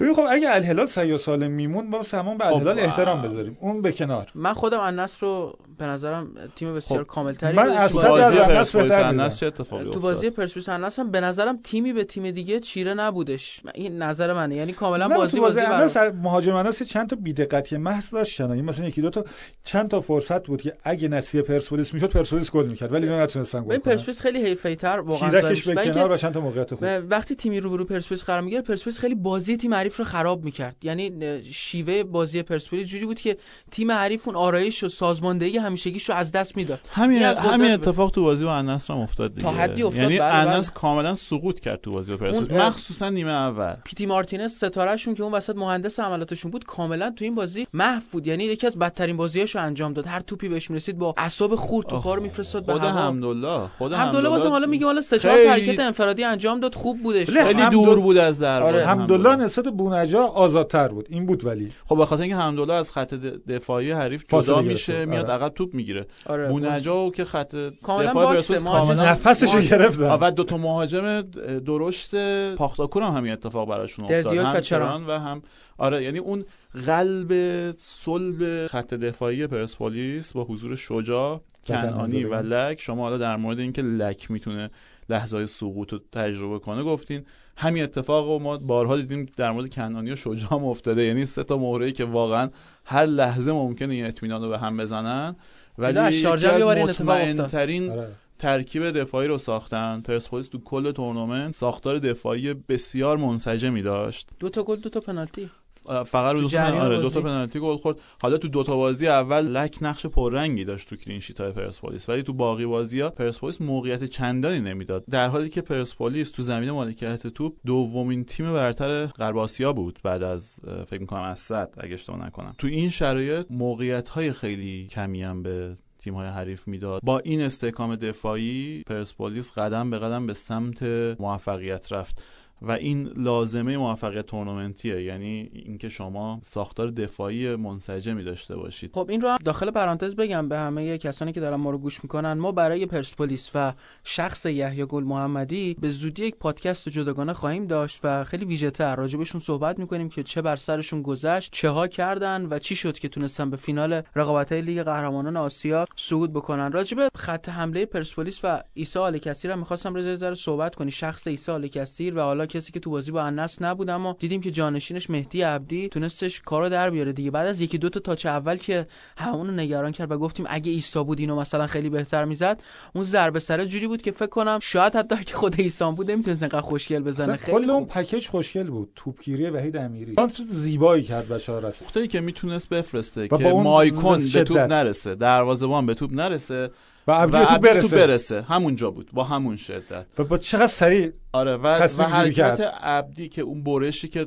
ببین خب اگه الهلال سه سال میمون با سمون به الهلال خب، احترام بذاریم. اون به کنار. من خودم النصر رو به نظرم تیم بسیار خب، کاملتری من. از پرسپولیس بهتر چه اتفاقی تو بازی پرسپولیس النصر هم به نظرم تیمی به تیم دیگه چیره نبودش. این نظر منه. یعنی کاملا نه بازی بازی. النصر مهاجم النصر چند تا بی‌دقتی محض داشتن این مثلا یکی دو تا چند تا فرصت بود که اگه نصیب پرسپولیس می‌شد پرسپولیس گل می‌کرد. ولی اینا نتونستن گل کنن. پرسپولیس خیلی حیفه‌ای‌تر واقعا میشه. به کنار و چند تا موقعیت خوب. وقتی تیمی رو برو پرسپولیس قرار می‌گیره پرسپولیس خیلی بازی تیم حریف رو خراب می‌کرد. یعنی شیوه بازی پرسپولیس جوری بود که تیم حریف اون آرایش و سازماندهی همیشگیش رو از دست می‌داد. همین همین اتفاق تو بازی با النصر هم افتاد دیگه. تا حدی افتاد، یعنی بله، بله. النصر کاملا سقوط کرد تو بازی با پرسپولیس. مخصوصا نیمه اول. پیتی مارتینز ستارهشون که اون وسط مهندس عملاتشون بود کاملا تو این بازی محو بود. یعنی یکی از بدترین بازیاشو انجام داد. هر توپی بهش می‌رسید با اعصاب خورد توپا رو میفرستاد به خود حمدالله خود حمدالله بازم حالا میگه حالا سه چهار حرکت انفرادی انجام داد خوب بودش. خیلی حمدال- دور بود از دروازه آره. حمدالله. نسبت بونجا آزادتر بود. این بود ولی. خب به خاطر اینکه حمدالله از خط دفاعی حریف جدا میشه. میاد آره. عقب توپ می‌گیره. آره بونجا که خط کاملا دفاع مهاجم- کاملا نفسشو مهاجم- گرفتن و دو تا مهاجم درشت پاختاکور هم همین اتفاق براشون افتاد. هم. تران و هم آره یعنی اون قلب صلب خط دفاعی پرسپولیس با حضور شجاع کنعانی و لک. شما حالا در مورد اینکه لک می‌تونه لحظه سقوط رو تجربه کنه گفتین همین اتفاق رو ما بارها دیدیم در مورد کنعانی و شجاع هم افتاده. یعنی سه تا مهره که واقعا هر لحظه ممکنه این اطمینان رو به هم بزنن. ولی یکی از یه بار این اتفاق افتاد. مطمئن‌ترین آره. ترکیب دفاعی رو ساختن. پرسپولیس تو کل تورنمنت ساختار دفاعی بسیار منسجمی داشت. دو تا گل دو تا پنالتی. فقط رو دو آره دو. تا پنالتی گل خورد. حالا تو دو تا بازی اول لک نقش پررنگی داشت تو کلین شیت های پرسپولیس ولی تو باقی بازی ها پرسپولیس موقعیت چندانی نمی‌داد. در حالی که پرسپولیس تو زمین مالکیت توپ دومین تیم برتر غرب آسیا بود بعد از فکر می‌کنم از صد اگه اشتباه نکنم. تو این شرایط موقعیت های خیلی کمی هم به تیم های حریف می‌داد. با این استحکام دفاعی پرسپولیس قدم به قدم به سمت موفقیت رفت. و این لازمه موفقیت تورنمنتیه. یعنی اینکه شما ساختار دفاعی منسجمی داشته باشید. خب این رو هم داخل پرانتز بگم. به همه کسانی که دارن ما رو گوش می‌کنن ما برای پرسپولیس و شخص یحیی گل محمدی به زودی یک پادکست جداگانه خواهیم داشت و خیلی ویژه تر راجبشون صحبت می‌کنیم که چه بر سرشون گذشت چه ها کردن و چی شد که تونستن به فینال رقابت های لیگ قهرمانان آسیا صعود بکنن. راجب خط حمله پرسپولیس و عیسی آل کثیر هم می‌خواستم ذره صحبت کنی. شخص عیسی آل کثیر و حالا کسی که تو بازی با انس نبود اما دیدیم که جانشینش مهدی عبدی تونستش کارو در بیاره دیگه. بعد از یکی دو تا تاچ اول که همونو نگران کرد و گفتیم اگه عیسی بود اینو مثلا خیلی بهتر می‌زد اون ضربه سره جوری بود که فکر کنم شاید حتی که خود عیسی بود نمی‌تونست انقدر خوشگل بزنه. خیلی کل اون. پکیج خوشگل بود. توپگیری وحید امیری. کانتر زیبایی کرد بشار که می‌تونست بفرسته که اون مایکون به توپ. نرسه دروازه‌بان به توپ نرسه و و عبدی تو عبدی برسه. برسه همونجا بود. با همون شدت. و با چقدر سریع آره و, و. حرکت عبدی که اون برشی که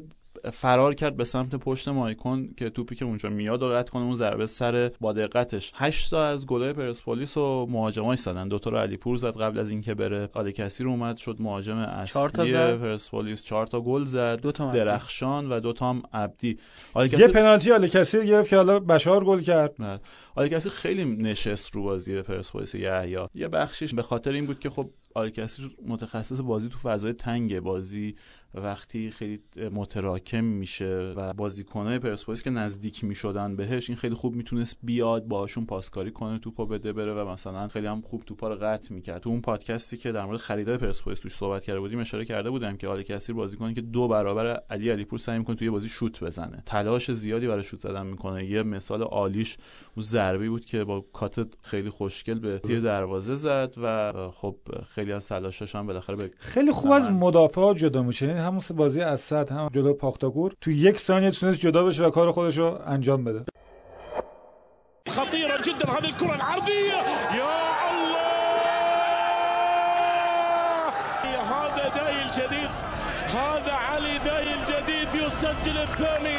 فرار کرد به سمت پشت مایکون که توپی که اونجا میاد و قطع کنه اون ضربه سر با دقتش. 8 تا از گلای پرسپولیس و مهاجماش زدن. دو تا رو علیپور زد قبل از اینکه بره. آل کثیر اومد شد مهاجم چهار تا اصلی. پرسپولیس. 4 تا گل زد. دو تا. درخشان و دو تا هم عبدی. آل یه پنالتی آل کثیر گرفت که حالا بشار گل کرد. نه. آل کثیر خیلی نشست رو بازی پرسپولیس یحیی. یه بخشش به خاطر این بود که خب آل کثیر متخصص بازی تو فضای تنگ بازی وقتی خیلی متراکم میشه و بازیکنای پرسپولیس که نزدیک می‌شدن بهش این خیلی خوب می‌تونست بیاد باشون پاسکاری کنه توپو بده بره و مثلا خیلی هم خوب توپا رو قطع می‌کرد. تو اون پادکستی که در مورد خریدای پرسپولیس توش صحبت کرده بودیم اشاره کرده بودم که آل کثیر بازیکنی که دو برابر علی علیپور سعی می‌کنه توی بازی شوت بزنه. تلاش زیادی برای شوت زدن می‌کنه. یه مثال عالیش اون ضربی بود که با کات خیلی خوشگل به تیر دروازه زد و خب خیلی از تلاشاش هم بالاخره به خیلی خوب از. مدافعا جدا میشه. یعنی همون بازی از صد هم جلو پاختاگور تو یک ثانیه تونست جدا بشه و کار خودش رو انجام بده. خطيرة جدا هذه الكرة العرضية يا الله! هذا داي الجديد هذا علي داي الجديد يسجل الثاني.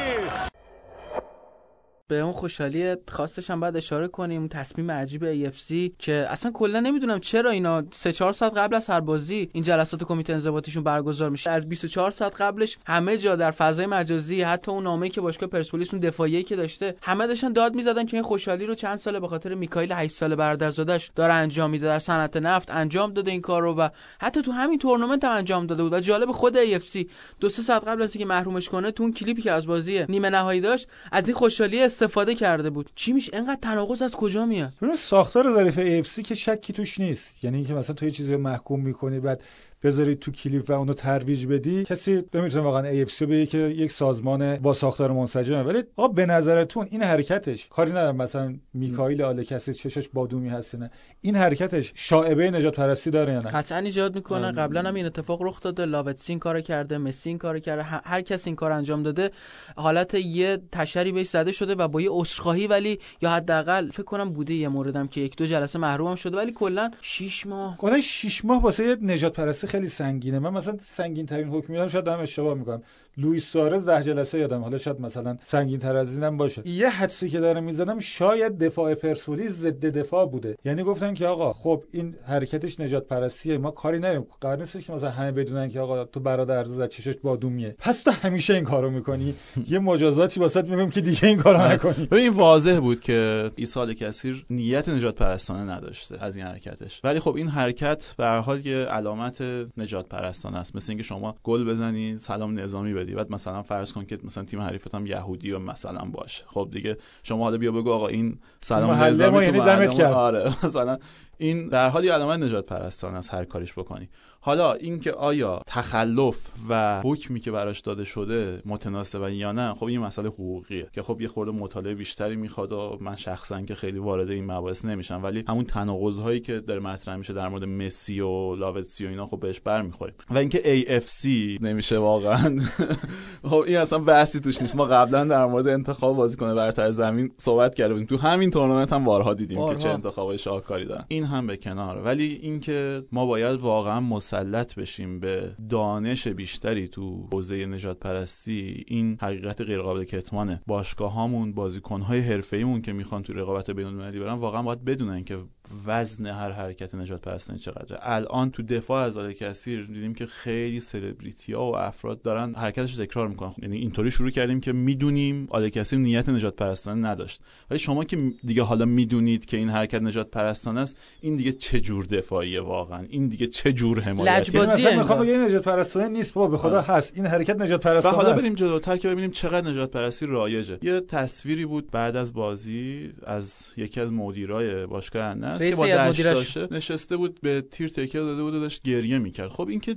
به اون خوشحالی خاصش هم بعد اشاره کنیم. تصمیم عجیب AFC که اصلا کلا نمی‌دونم چرا اینا 3 4 ساعت قبل از هر بازی این جلسات کمیته انضباطیشون برگزار میشه. از 24 ساعت قبلش همه جا در فضای مجازی حتی اون نامه‌ای که باشگاه پرسپولیس اون دفاعیه‌ای که داشته همه داشتن داد می‌زدن که این خوشحالی رو چند ساله به خاطر میکائیل 8 ساله برادرزادش داره انجام میده در صنعت نفت انجام داده این کار رو و حتی تو همین تورنمنت هم انجام داده بود. و جالب خود AFC دو سه ساعت قبل از اینکه محرومش کنه تو اون کلیپی که از بازی نیمه نهایی داشت از این خوشحالی استفاده کرده بود. چی میشه؟ انقدر تناقض از کجا میاد؟ ساختار ظریف AFC که شکی توش نیست. یعنی اینکه مثلا تو یه چیزی رو محکوم می‌کنی بعد بذاری تو کلیپ و اونو ترویج بدی کسی نمی‌تونه واقعا AFC بگه که یک سازمان با ساختار منسجمه. ولی آقا به نظرتون این حرکتش کاری ندارم مثلا میکائیل آل کسی چشش بادومی هست نه این حرکتش شائبه نجات پرستی داره یا نه؟ قطعا ایجاد می‌کنه. قبلا هم این اتفاق رخ داده. لاوتسی این کارو کرده مسی این کارو کرده. هر کس این کار انجام داده حالت یه تشری بهش زده شده و با یه عذرخواهی ولی یا حداقل فکر کنم بوده یه موردم که یک دو جلسه محرومم شده. ولی کلا 6 ماه. گفتن 6 ماه واسه نجات پرستی خیلی سنگینه. من مثلا سنگین ترین حکم میدم شاید دارم اشتباه می‌کنم. لوئیس سوارز ده جلسه یادم. حالا شاید مثلا سنگین تر از اینم باشه. یه حدسی که دارم می‌زنم شاید دفاع پرسپولیس ضد دفاع بوده. یعنی گفتن که آقا خب این حرکتش نجات پرستیه ما کاری نداریم. قرار نیست که مثلا همه بدونن که آقا تو برادر از چشش بادومیه. پس تو همیشه این کارو می‌کنی؟ یه مجازاتی واسط میگم که دیگه این کارو نکنی. این واضح بود که عیسی کثیر نیت نجات پرستانه نداشته از این حرکتش. ولی خب این حرکت به هر حال یه علامت نجات پرستانه است. مثل اینکه شما گل بزنی سلام نظامی بدی. بعد مثلا فرض کن که مثلا تیم حریفت هم یهودی و مثلا باشه خب دیگه شما حالا بیا بگو آقا این سلام نظامی تو یعنی محله. آره مثلا این در حال یه علامت نجات پرستانه است هر کاریش بکنی. حالا اینکه آیا تخلف و حکمی که براش داده شده متناسبن یا نه خب این مسئله حقوقیه که خب یه خورده مطالعه بیشتری می‌خواد و من شخصا که خیلی وارد این مباحث نمیشم ولی همون تناقض هایی که داره مطرح میشه در مورد مسی و لاوتسی و اینا خب بهش برمیخوریم و اینکه AFC نمیشه واقعا. خب این اصلا بحثی توش نیست. ما قبلا در مورد انتخاب بازیکن برتر زمین صحبت کرده بودیم تو همین تورنمنت هم بارها دیدیم بارها. که چه انتخابای شاهکاری دارن. این هم به کنار. ولی اینکه ما باید واقعا مسلط بشیم به دانش بیشتری تو حوزه نجات پرستی این حقیقت غیر قابل کتمانه. باشگاهامون بازیکن‌های حرفه‌ایمون که می‌خوان تو رقابت بین‌المللی برن واقعا باید بدونن که وزن هر حرکت نجات پرستانی چقدره. الان تو دفاع از آل کثیر دیدیم که خیلی سلبریتی ها و افراد دارن حرکتش رو تکرار می‌کنن. یعنی اینطوری شروع کردیم که می‌دونیم آل کثیر نیت نجات پرستانه نداشت. ولی شما که دیگه حالا می‌دونید که این حرکت نجات پرستانه است این دیگه چه جور دفاعیه واقعا؟ این دیگه چه جور حمایتیه لجبازی یعنی مثلا می‌خوام. بگم این نجات پرستانه نیست بابا به خدا آره. هست. این حرکت نجات پرستانه حالا. بریم جلوتر که ببینیم چقدر نجات پرستی رایجه. یه تصویری بود بعد از بازی از یکی از مدیرای باشگاه رئیس که با دشت. داشته. نشسته بود به تیر تکیه داده بود و داشت گریه می‌کرد. خب این که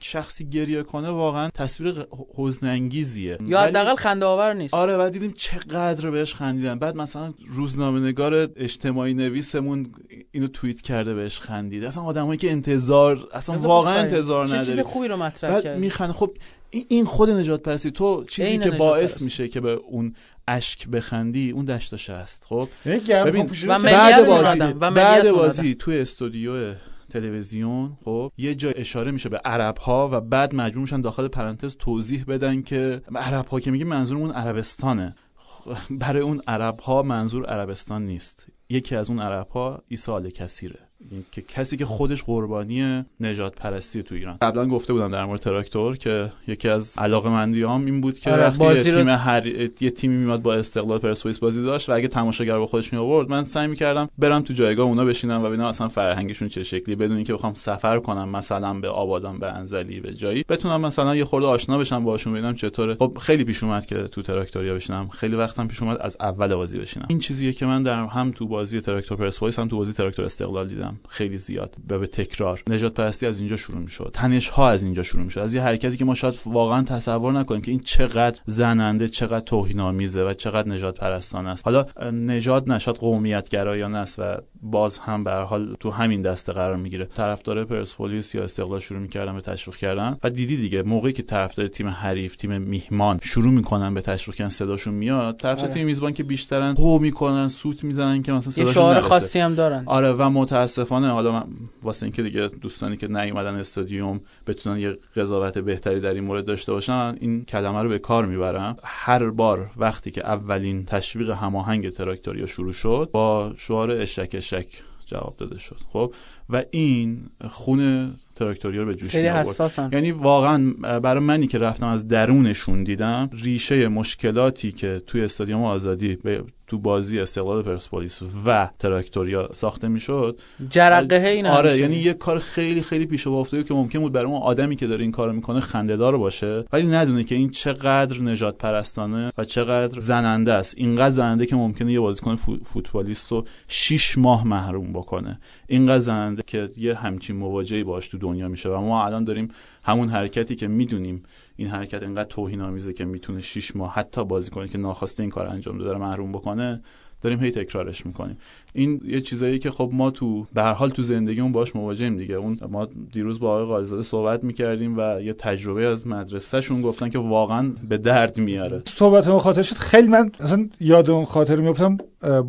شخصی گریه کنه واقعا تصویر حزن انگیزیه یا حداقل خنده آور نیست. آره و دیدیم چقدر بهش خندیدن. بعد مثلا روزنامه نگار اجتماعی نویسمون اینو توییت کرده بهش خندید. اصلا آدمایی که انتظار اصلا واقعا. انتظار چه چیز خوبی رو مطرح بعد کرد میخنده خب این- خود نجات پرستی تو چیزی که باعث. میشه که به اون اشک بخندی اون دشتاشه است خب؟ یعنی ببین، و بعد بازی و بعد بازی توی استودیو تلویزیون خب یه جا اشاره میشه به عرب ها و بعد مجبور میشن داخل پرانتز توضیح بدن که عرب ها که میگه منظورمون عربستانه. خب، برای اون عرب ها منظور عربستان نیست. یکی از اون عرب ها عیسی آل کثیره این که کسی که خودش قربانی نجات پرستی تو ایران. قبلا گفته بودم در مورد تراکتور که یکی از علاقه مندیام این بود که آره، وقتی یه بازی رو- تیم هر یه تیمی میاد با استقلال پرسپولیس بازی داشت و اگه تماشاگر با خودش می آورد من سعی می‌کردم برم تو جایگاه اونا بشینم و ببینم اصلا فرهنگشون چه شکلی. بدون اینکه بخوام سفر کنم مثلا به آبادان به انزلی به جایی بتونم مثلا یه خورده آشنا بشم باهاشون ببینم چطوره. خب خیلی پیش اومد که تو تراکتوریا بشینم. خیلی وقتم پیش اومد از اول بازی بشینم. این چیزیه که من در هم تو بازی تراکتور پرسپولیس هم تو بازی تراکتور استقلال دیدم. خیلی زیاد. و به تکرار. نجات پرستی از اینجا شروع می‌شد. تنش ها از اینجا شروع می‌شد. از یه حرکتی که ما شاید واقعا تصور نکنیم که این چقدر زننده چقدر توهین آمیزه و چقدر نجات پرستانه است. حالا نژاد نشاد قومیت گرایانه است و باز هم به هر حال تو همین دسته قرار می‌گیره. طرفدار پرسپولیس یا استقلال شروع می‌کردن به تشویق کردن. و دیدی دیگه موقعی که طرفدار تیم حریف تیم میهمان شروع می‌کنن به تشویق کردن صداشون میاد طرفدار آره. تیم میزبان که بیشترن هو می‌کنن سوت می‌زنن که مثلا یه صداشون شعار. خاصی هم دارن. آره و متاسفانه حالا من واسه اینکه دیگه دوستانی که نیومدن استادیوم بتونن یه قضاوت بهتری در این مورد داشته باشن این کلمه رو به کار می‌برم. هر بار وقتی که اولین تشویق هماهنگ تراکتوریا شروع شد با شعار اشک اشک جواب داده شد. خب و این خون تراکتوریا رو به جوش آورد یعنی واقعا برای منی که رفتم از درونشون دیدم ریشه مشکلاتی که توی استادیوم آزادی به تو بازی استقلال پرسپولیس و تراکتوریا ساخته می‌شد جرقه این آره یعنی یه کار خیلی خیلی پیش افتاده که ممکن بود برای اون آدمی که داره این کارو می‌کنه خندهدار باشه. ولی ندونه که این چقدر نجات پرستانه و چقدر زننده است. اینقدر زننده که ممکنه یه بازیکن فوتبالیست رو 6 ماه محروم بکنه. اینقدر زننده که یه همچین مواجهی باش تو دنیا میشه و ما الان داریم همون حرکتی که می‌دونیم. این حرکت اینقدر توهین آمیزه که می‌تونه 6 ماه حتی بازیکنی که ناخواسته این کار انجام داره محروم بکنه داریم هی تکرارش می‌کنیم. این یه چیزایی که خب ما تو به هر حال تو زندگیمون باش مواجهیم دیگه. اون ما دیروز با آقای قایزاده صحبت می‌کردیم و یه تجربه از مدرسهشون گفتن که واقعا به درد میاره. صحبت ما خاطر خیلی من اصلا یاد اون خاطر میفتم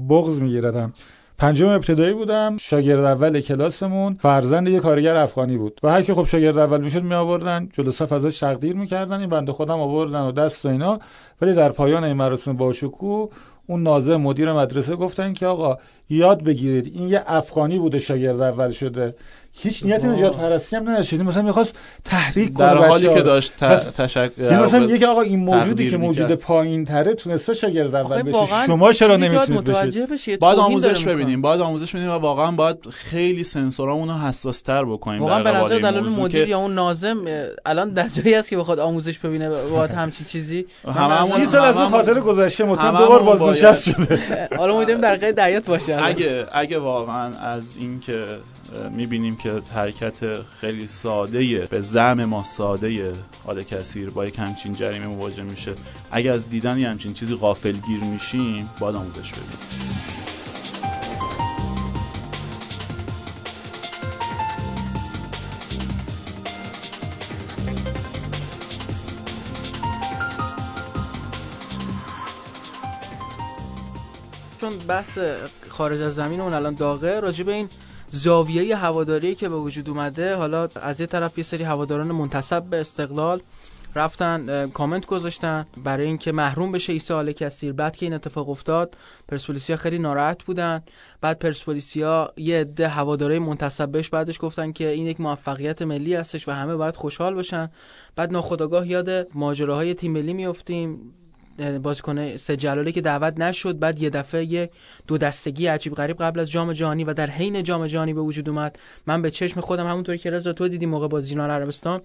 بغض میگیردم. پنجم ابتدایی بودم. شاگرد اول کلاسمون فرزند یه کارگر افغانی بود و هر کی خب شاگرد اول می‌شد می آوردن جلو صف ازش تقدیر می‌کردن این بنده خودم آوردن و دست و اینا. ولی در پایان این مراسم باشکوه اون ناظر مدیر مدرسه گفتن که آقا یاد بگیرید. این یه افغانی بوده شاگرد اول شده. هیچ نیت نجات پرستی هم نداشت. یعنی مثلا می‌خواست تحریک کنه در حالی که داشت تشکر یعنی مثلا یکی آقا این موجودی که موجود پایین تره تونسته شاگرد اول بشه. شما چرا نمی‌تونید بشید؟ باید آموزش ببینیم. باید آموزش ببینیم و واقعا باید خیلی سنسورامون رو حساس تر بکنیم واقعا به نظر دلال مدیر یا اون ناظم الان در جایی است که بخواد آموزش ببینه باید همچین چیزی. هممون سال از خاطر گذشته متن دو بار بازنشست شده. حالا امیدواریم در قید دیت باشه. اگه اگه واقعا از اینکه می‌بینیم که حرکت خیلی ساده به زم ما ساده آل کثیر با یک همچین جریمه مواجه میشه اگر از دیدن یه همچین چیزی غافل گیر میشیم باید آموزش بدیم. چون بحث خارج از زمین اون الان داغه راجع به این زاویه هواداری که به وجود اومده. حالا از یه طرف یه سری هواداران منتصب به استقلال رفتن کامنت گذاشتن برای اینکه محروم بشه عیسی آل کثیر بعد که این اتفاق افتاد پرسپولیسیا خیلی ناراحت بودن. بعد پرسپولیسیا یه عده هوادارای منتسب بهش بعدش گفتن که این یک موفقیت ملی هستش و همه باید خوشحال باشن. بعد ناخداگاه یاد ماجراهای تیم ملی میافتیم. بازیکن سه جلالی که دعوت نشد. بعد یه دفعه یه دو دستگی عجیب غریب قبل از جام جهانی و در حین جام جهانی به وجود اومد. من به چشم خودم همونطوری که رضا تو دیدی موقع بازی عربستان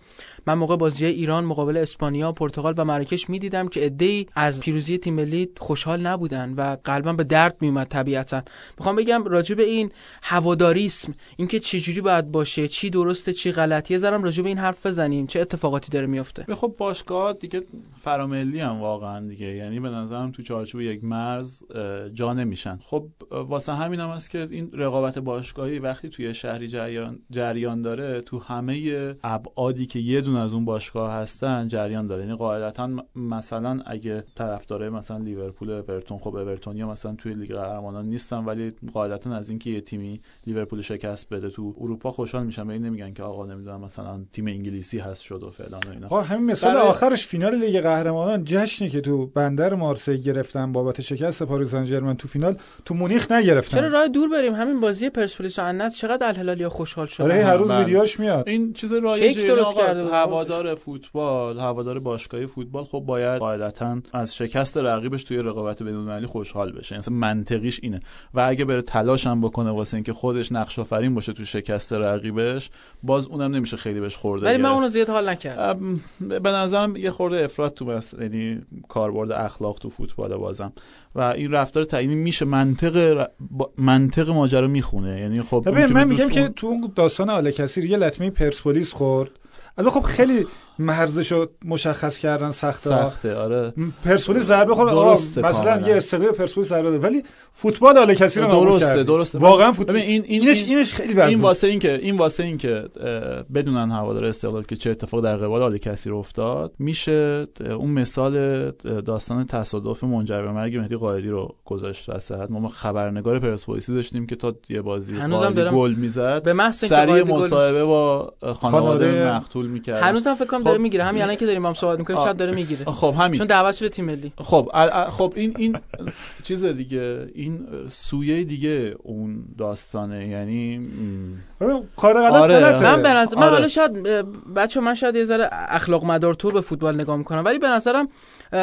من موقع بازی ایران مقابل اسپانیا پرتغال و مراکش می‌دیدم که عده‌ای از پیروزی تیم ملی خوشحال نبودن و قلبا به درد میومد طبیعتا. می‌خوام بگم راجع به این هواداریسم اینکه چه جوری باید باشه چی درسته چی غلطیه زرم راجع به این حرف بزنیم. چه اتفاقاتی داره میفته خب باشگاه دیگه فراملی هم واقعا دیگه. یعنی به نظرم تو چارچوب یک مرز جا نمیشن. خب واسه همین هم هست که این رقابت باشگاهی وقتی توی شهری جریان, جریان داره تو همه ابعادی که یه دون از اون باشگاه هستن جریان داره. یعنی قاعدتا مثلا اگه طرفدار مثلا لیورپول اورتون خب اورتونیا مثلا توی لیگ قهرمانان نیستن ولی قاعدتا از اینکه یه تیمی لیورپول شکست بده تو اروپا خوشحال میشن. این نمیگن که آقا نمی‌دونم مثلا تیم انگلیسی هست شد و فلان و اینا. همین مثال آخرش فینال لیگ قهرمانان جشنی که تو بندر مارسی گرفتن بابت شکست پاریس سن تو فینال تو مونیخ نگرفتن. چرا راه دور بریم؟ همین بازی پرسپولیس و الناس چقدر الهلالیا خوشحال شدن؟ آره هر روز بله. ویدیوش میاد. این چیز رایجه هوادار فوتبال هوادار باشگاهی فوتبال خب باید قاعدتا از شکست رقیبش توی رقابت بین‌المللی خوشحال بشه. یعنی منطقیش اینه. و اگه بره تلاش هم بکنه واسه اینکه خودش نقش آفرین باشه تو شکست رقیبش باز اونم نمیشه خیلی بهش خورده ولی من اونو زیاد حال نکردم. به نظرم یه خورده افراط تو بس یعنی کاربرد اخلاق تو فوتبال بازم. و این رفتار تعیینی میشه منطق منطق ماجرا می‌خونه. یعنی خب من میگم که تو داستان آل کثیر یه لطمه پرسپولیس خورد. البته خب خیلی مرزش رو مشخص کردن سخته سخته آره. پرسپولیس ضربه خورد. مثلا یه استقلال پرسپولیس ضربه ولی فوتبال حالا کسی رو درسته درسته. واقعا فوتبال این این اینش اینش خیلی بده این واسه این که این واسه این که بدونن هوادار استقلال که چه اتفاق در قبال حال کسی رو افتاد میشه اون مثال داستان تصادف منجر به مرگ مهدی قائدی رو گذاشت وسط ما خبرنگار پرسپولیسی داشتیم که تا یه بازی گل می‌زد به سریع مصاحبه با خانواده مقتول می‌کرد. هنوزم فکر کنم داره می‌گیره. همین الان که داریم با هم صحبت می‌کنیم شاید داره می‌گیره. خب همین. چون دعوت شده تیم ملی. خب خب این این چیز دیگه این سویه دیگه اون داستانه. یعنی کار غلط آره. غلطه من به نظر من آره. حالا شاید بچه من شاید یه ذره اخلاق مدارتر به فوتبال نگاه می‌کنم. ولی به نظرم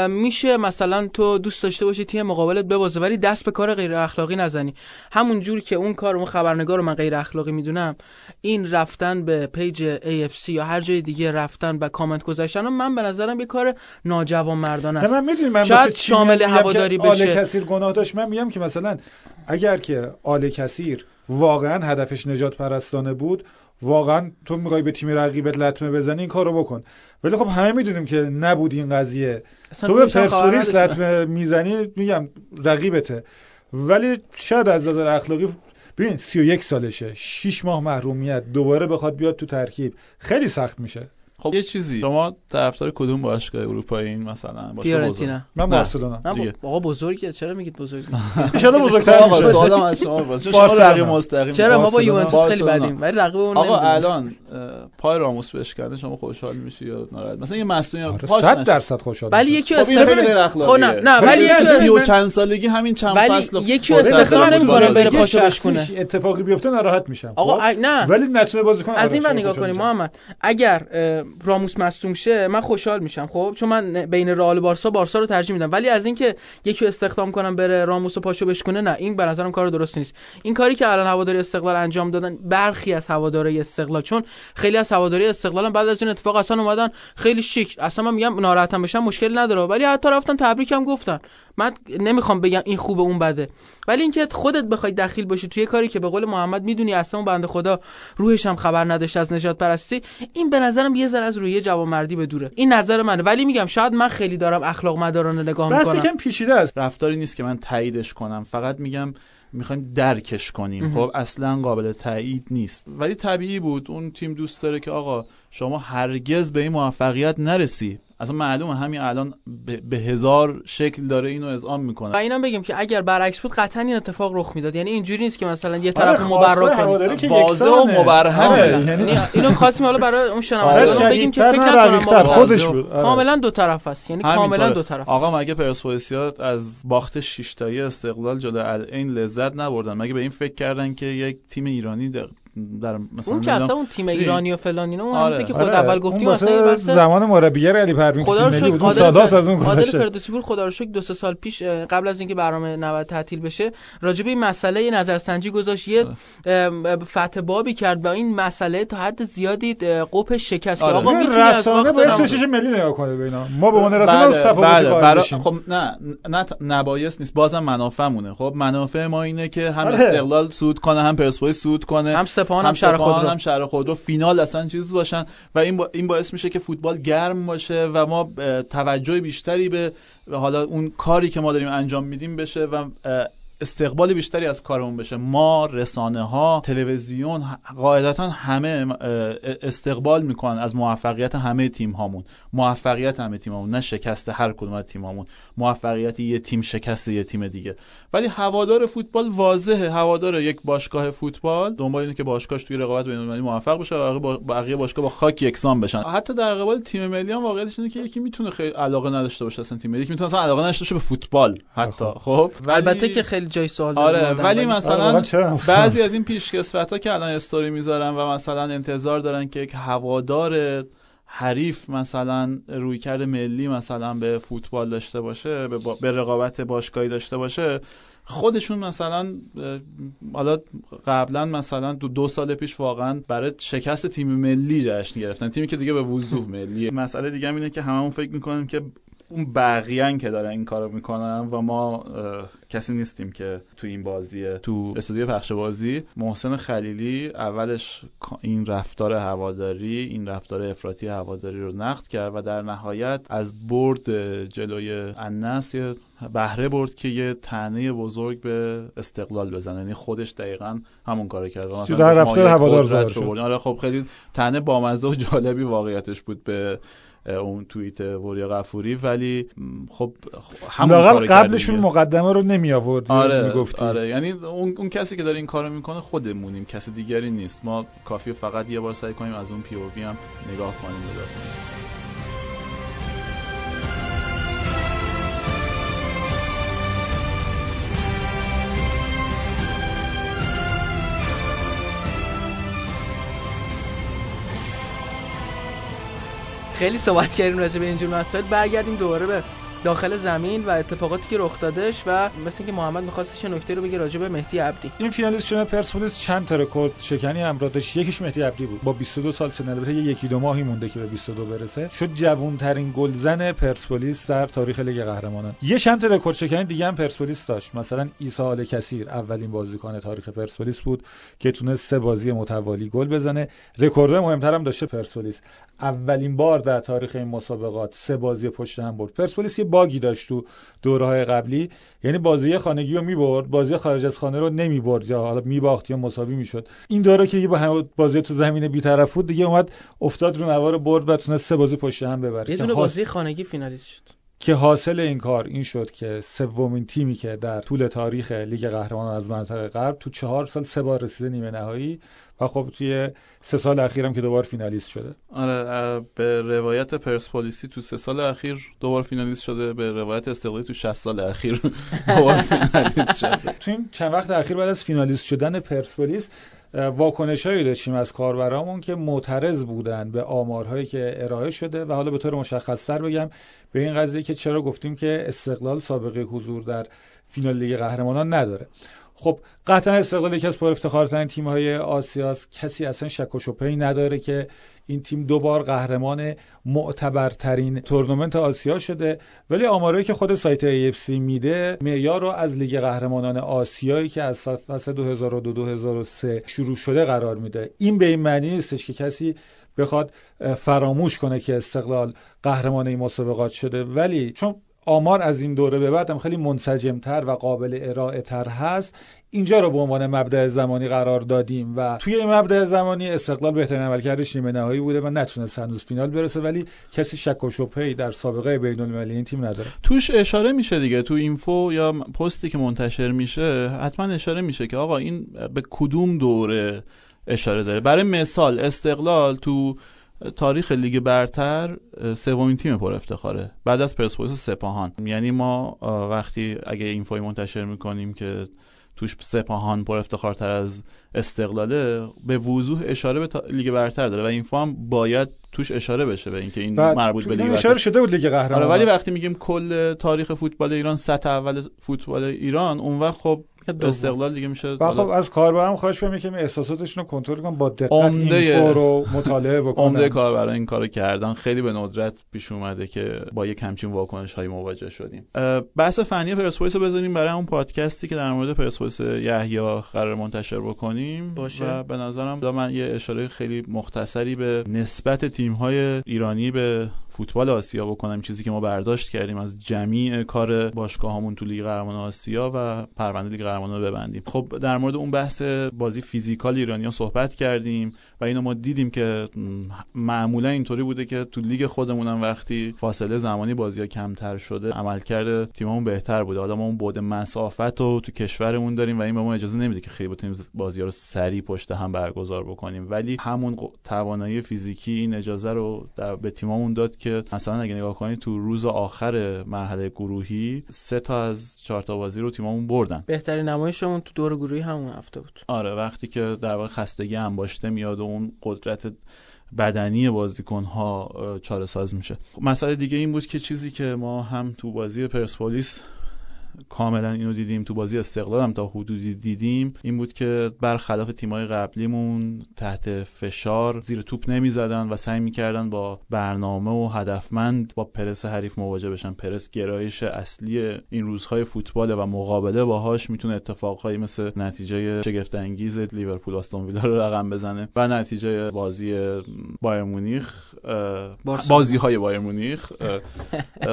میشه مثلا تو دوست داشته باشی تیم مقابلت ببازه ولی دست به کار غیر اخلاقی نزنی. همون جور که اون کار اون خبرنگار رو من غیر اخلاقی می‌دونم این رفتن به page AFC یا هر جای دیگه رفتن و کامنت گذاشتن من به نظرم یه کار ناجوان مردانه نه است. من می‌دونی من شاید شامل هواداری آل بشه. کثیر گناه داشت. من میگم که مثلا اگر که آل کثیر واقعا هدفش نجات پرستانه بود واقعا تو می‌خوای به تیم رقیبت لطمه بزنی این کارو بکن. ولی خب همه می‌دونیم که نبود این قضیه. تو به پرسپولیس. لطمه می‌زنی میگم رقیبته. ولی شاید از نظر اخلاقی ببین 31 سالشه. 6 ماه محرومیت. دوباره بخواد بیاد تو ترکیب. خیلی سخت میشه. خب یه چیزی شما طرفدار کدوم باشگاه اروپایی این مثلا باشگاه فیورنتینا من. بارسلونا. خب، آقا بزرگه چرا میگید بزرگ نیست ان بزرگتر آقا میشه سوالم از شما باز شما. رقیب مستقیم چرا ما با. یوونتوس خیلی. بدیم ولی رقیب اون آقا. الان پای راموس بشکنه شما خوشحال میشی یا ناراحت مثلا یه مصدومی آره، پاش صد نشه. درصد خوشحال ولی. یکی خب این استفاده خیلی غیر خب اخلاقیه نه نه ولی ولی یکی سی و چند سالگی همین چند ولی فصل یکی فرصت استخدام داره نمی‌کنه بره. پاشو بشکونه. اتفاقی بیفته ناراحت میشم آقا نه ولی نتونه بازی کنه از این ور نگاه کنیم. محمد اگر راموس مصدوم شه من خوشحال میشم خب؟ چون من بین رئال بارسا بارسا رو ترجیح میدم. ولی از اینکه یکی استخدام کنم بره راموس و پاشو بشکنه نه این به نظرم کار درست نیست. این کاری که الان هواداری استقلال انجام دادن برخی از هواداری استقلال چون خیلی از هواداری استقلال هم بعد از این اتفاق اصلا اومدن خیلی شیک. اصلا من میگم ناراحتم بشم مشکل نداره. ولی حتی رفتن تبریکم گفتن. من نمی‌خوام بگم این خوبه اون بده. ولی اینکه خودت بخوای دخیل باشی توی کاری که به قول محمد می‌دونی اصلا اون بنده خدا روحش هم خبر نداشته از نجات پرستی این به نظرم یه ذره از روی جوانمردی به دوره. این نظر منه. ولی میگم شاید من خیلی دارم اخلاق مدارانه نگاه می‌کنم. یکم پیچیده است. رفتاری نیست که من تاییدش کنم. فقط میگم می‌خوایم درکش کنیم. خب اصلا قابل تایید نیست. ولی طبیعی بود. اون تیم دوست داره که آقا شما هرگز به این موفقیت نرسی. اصلا معلومه همین الان به, به هزار شکل داره اینو اذعان و می‌کنه اینم بگم که اگر برعکس بود قطعا این اتفاق رخ می‌داد یعنی اینجوری نیست که مثلا یه آره، طرف خواستگاه مبرر کنی هواداری که واضح و. مبرهنه. آره، یعنی یعنی اینو خواستیم حالا برای اون آره، شنوندگان بگیم که فکر نکنم خودش بود آره. کاملا دو طرف است یعنی کاملا. دو طرف آقا. مگه پرسپولیسیات از باخت 6 تایی استقلال جلو العین لذت نبردن مگه به این فکر کردن که یک تیم ایرانی در, مثلا اون که اصلا اون تیم؟ ایرانی و فلان اینا اون آره. که خود آره، اول گفتیم اصلا این بحث زمان مربیگر علی پروین خدا رو شکر فر- از اون گذشته فردوسی پور خدا رو شکر دو سه سال پیش قبل از اینکه برنامه 90 تعطیل بشه راجع به این مسئله یه نظرسنجی گذاشت یه فتح بابی کرد و این مسئله تا حد زیادی قپش شکست آره. آقا این می‌تونی از رسانه نام- سوشش ملی نگاه کنه به اینا ما به عنوان رسانه بله صفحه بله. خب نه نه نبایست نیست بازم منافعمونه خب منافع ما اینه که هم آره. استقلال سود کنه هم پرسپولیس سود کنه هم سپاهان هم شهر خودرو. هم شهر خودرو فینال اصلا چیز باشن و این با... این باعث میشه که فوتبال گرم باشه و ما توجه بیشتری به حالا اون کاری که ما داریم انجام میدیم بشه و استقبال بیشتری از کارمون بشه. ما رسانه ها تلویزیون قاعدتا همه استقبال می‌کنن از موفقیت همه تیم هامون موفقیت همه تیم هامون نه شکست هر کدوم از تیم هامون موفقیت یه تیم شکست یه تیم دیگه. ولی هوادار فوتبال واضحه. هوادار یک باشگاه فوتبال دنبال اینه که باشگاهش توی رقابت بین‌المللی موفق بشه و بقیه- بقیه باشگاه با خاک یکسان بشن. حتی در قبال تیم ملی هم واقعیتش اینه که یکی می‌تونه خیلی علاقه نداشته باشه اصلا تیم ملی. یکی می‌تونه اصلا علاقه نداشته باشه به فوتبال حتی. خب؟ ولی- البته که خیلی جای سوال آره آدم، ولی آره، مثلا؟ بعضی از این پیشکسوت ها که الان استوری می‌ذارن و مثلا انتظار دارن که یک هوادار حریف مثلا رویکرد ملی مثلا به فوتبال داشته باشه به, با... به رقابت باشگاهی داشته باشه خودشون مثلا حالا قبلا مثلا دو, دو سال پیش واقعا برای شکست تیم ملی جشن گرفتن تیمی که دیگه به وضوح ملیه مسئله دیگه اینه که هممون فکر می‌کنیم که اون بقیه‌ان که دارن این کارو می‌کنن و ما کسی نیستیم که تو این بازیه. تو استودیو پخش بازی محسن خلیلی اولش این رفتار هواداری این رفتار افراطی هواداری رو نقد کرد و در نهایت از برد جلوی النصر یه بهره برد که یه تنه بزرگ به استقلال بزنه. یعنی خودش دقیقا همون کارو کرد. مثلا در رفتار هوادار. آره خب خیلی تنه بامزه و جالبی واقعیتش بود به اون توییت وریا غفوری ولی خب همون لاقل قبلشون. مقدمه رو نمی آورد آره می‌گفتی. آره. یعنی اون, اون کسی که داره این کارو می‌کنه خودمونیم کسی دیگری نیست. ما کافی فقط یه بار سعی کنیم از اون پی او وی هم نگاه کنیم. به خیلی صحبت کردیم راجع به اینجور مسائل. برگردیم دوباره به داخل زمین و اتفاقاتی که رخ دادش و مثل اینکه محمد می‌خواستش نکته رو بگه راجع به مهدی عبدی. این فینالیست شدن پرسپولیس چند تا رکورد شکنی همراه داشت؟ یکیش مهدی عبدی بود. با 22 سال سن البته یکی دو ماهی مونده که به 22 برسه. شد جوانترین گلزن پرسپولیس در تاریخ لیگ قهرمانان. یه چند تا رکورد شکنی دیگه هم پرسپولیس داشت. مثلا عیسی آل کثیر اولین بازیکن تاریخ پرسپولیس بود که تونست سه بازی متوالی گل بزنه. رکورد مهمتر هم داشته پرسپولیس. اولین بار در تاریخ این مسابقات سه بازی پشت هم برد. پرسپولیس یه bug ی داشت تو دوره های قبلی. یعنی بازی خانگی رو می‌برد بازی خارج از خانه رو نمی‌برد یا حالا میباخت یا مساوی می‌شد. این دوره که با بازی تو زمین بیطرف بود دیگه اومد افتاد رو نوار برد و تونست سه بازی پشت هم ببره. یه دونه بازی خانگی فینالیست شد. که حاصل این کار این شد که سومین تیمی که در طول تاریخ لیگ قهرمانان از منطقه غرب تو چهار سال سه بار رسیده نیمه نهایی و خب توی سه سال اخیرم که دوبار فینالیست شده. آره به روایت پرسپولیسی تو سه سال اخیر دوبار فینالیست شده به روایت استقلالی تو 60 سال اخیر دوبار فینالیست شده. تو این چند وقت اخیر بعد از فینالیست شدن پرسپولیس واکنش هایی داشتیم از کاربرامون که معترض بودن به آمارهایی که ارائه شده و حالا به طور مشخص تر بگم به این قضیه که چرا گفتیم که استقلال سابقه حضور در فینال لیگ قهرمانان نداره. خب قطعا استقلال یکی از پر افتخارترین تیم های آسیاست کسی اصلا شک و شبهه‌ای نداره که این تیم دو بار قهرمان معتبرترین تورنمنت آسیا شده. ولی آمارایی که خود سایت AFC میده معیار رو از لیگ قهرمانان آسیایی که از فصل 2002-2003 شروع شده قرار میده. این به این معنی نیستش که کسی بخواد فراموش کنه که استقلال قهرمان این مسابقات شده. ولی چون آمار از این دوره به بعد هم خیلی منسجمتر و قابل ارائه تر هست. اینجا رو به عنوان مبدع زمانی قرار دادیم و توی این مبدع زمانی استقلال بهترین عملکردش نیمه نهایی بوده و نتونست هنوز فینال برسه ولی کسی شک و شبهه‌ای در سابقه بین المللی این تیم نداره. توش اشاره میشه دیگه تو اینفو یا پستی که منتشر میشه حتما اشاره میشه که آقا این به کدوم دوره اشاره داره؟ برای مثال استقلال تو تاریخ لیگ برتر سومین تیم پر افتخاره. بعد از پرسپولیس و سپاهان. یعنی ما وقتی اگه info ی منتشر می‌کنیم که توش سپاهان پر افتخارتر از استقلاله به وضوح اشاره به لیگ برتر داره و این هم باید توش اشاره بشه به اینکه این مربوط به لیگ برتر. اشاره شده بود لیگ قهرمان آره ولی وقتی میگیم کل تاریخ فوتبال ایران سطح اول فوتبال ایران اون وقت خب استقلال دیگه میشه. خب از کاربرم خواهش کنم که احساساتشون رو کنترل کنن با دقت info رو مطالعه بکنن عمده کاربرا این کارو کردن. خیلی به ندرت پیش اومده که با یه کمچین واکنش های مواجه شدیم. بحث فنی پرسپولیس رو بزنیم برای اون پادکستی که در مورد پرسپولیس یحیی قرار منتشر بکنیم. باشه. و به نظرم من یه اشاره خیلی مختصری به نسبت تیم های ایرانی به فوتبال آسیا بکنم چیزی که ما برداشت کردیم از جمیع کار باشگاهامون تو لیگ قهرمان آسیا و پرونده لیگ قهرمانان رو ببندیم. خب در مورد اون بحث بازی فیزیکال ایرانیا صحبت کردیم و اینو ما دیدیم که معمولا اینطوری بوده که تو لیگ خودمون هم وقتی فاصله زمانی بازی ها کمتر شده عملکرد تیممون بهتر بوده. حالا ما اون بعد مسافت رو تو کشورمون داریم و این به ما اجازه نمیده که خیلی بتونیم بازی ها رو سریع پشت هم برگزار بکنیم. ولی همون توانایی فیزیکی این اجازه رو در به تیممون داد که مثلا اگه نگاه کنید تو روز آخر مرحله گروهی سه تا از چهار تا بازی رو تیممون بردن. بهترین نمایشمون تو دور گروهی همون هفته بود. آره وقتی که در واقع خستگی هم باشته میاد و اون قدرت بدنی بازیکن ها چاره ساز میشه. مسئله دیگه این بود که چیزی که ما هم تو بازی پرسپولیس کاملا اینو دیدیم تو بازی استقلال هم تا حدودی دیدیم این بود که برخلاف تیمای قبلیمون تحت فشار زیر توپ نمی‌زدن و سعی می‌کردن با برنامه و هدفمند با پرس حریف مواجه بشن. پرس گرایش اصلی این روزهای فوتبال و مقابله باهاش می‌تونه اتفاقهایی مثل نتیجه شگفت انگیز لیورپول آستون ویلا رو رقم بزنه و نتیجه بازی بایر مونیخ بازی های بایر مونیخ.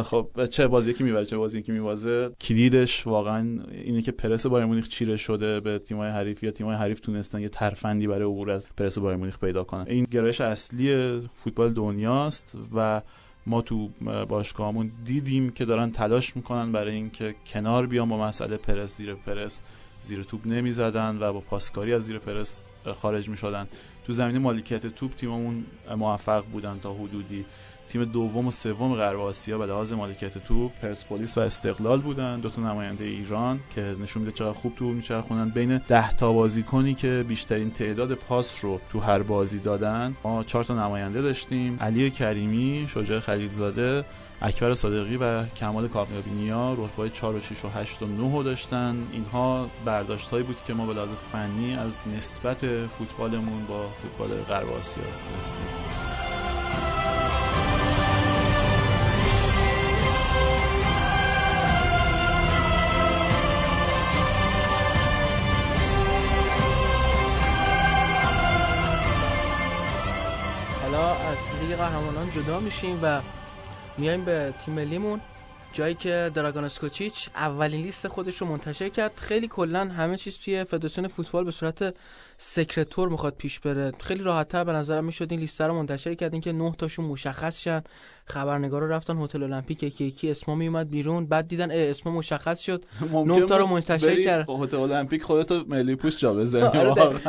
خب چه بازی که می‌بره چه بازی که میبازه. کلیدش واقعا اینه که پرس بایر مونیخ چیره شده به تیم‌های حریف یا تیم‌های حریف تونستن یه ترفندی برای عبور از پرس بایر مونیخ پیدا کنن. این گرایش اصلی فوتبال دنیاست و ما تو باشگاهمون دیدیم که دارن تلاش می‌کنن برای اینکه کنار بیان با مسئله پرس زیر پرس زیر توپ نمی‌زدن و با پاسکاری از زیر پرس خارج می‌شدن. تو زمین مالکیت توپ تیممون موفق بودن تا حدودی تیم دوم و سوم غرب آسیا به لحاظ مالکیت تو پرسپولیس و استقلال بودن. دو تا نماینده ایران که نشون میده چقدر خوب تو میچرخونن. بین 10 تا بازیکنی که بیشترین تعداد پاس رو تو هر بازی دادن ما چهار تا نماینده داشتیم. علی کریمی شجاع خلیلزاده اکبر صادقی و کمال کامیابی نیا رتبه 4 و 6 و 8 و 9 داشتن. اینها برداشت هایی بود که ما به لحاظ فنی از نسبت فوتبالمون با فوتبال غرب آسیا داشتیم جدا میشیم و میایم به تیم ملیمون جایی که دراگان اسکوچیچ اولین لیست خودش رو منتشر کرد. خیلی کلا همه چیز توی فدراسیون فوتبال به صورت سکرتور می‌خواد پیش بره. خیلی راحتتر به نظرم می‌شد این لیست رو منتشر کردین که نه تاشون مشخص شن خبرنگارا رفتن هتل المپیک یکی یکی اسما میومد بیرون. بعد دیدن اسم مشخص شد. نه تا رو منتشر کرد. هتل المپیک خودتو ملی پوش جا بزنی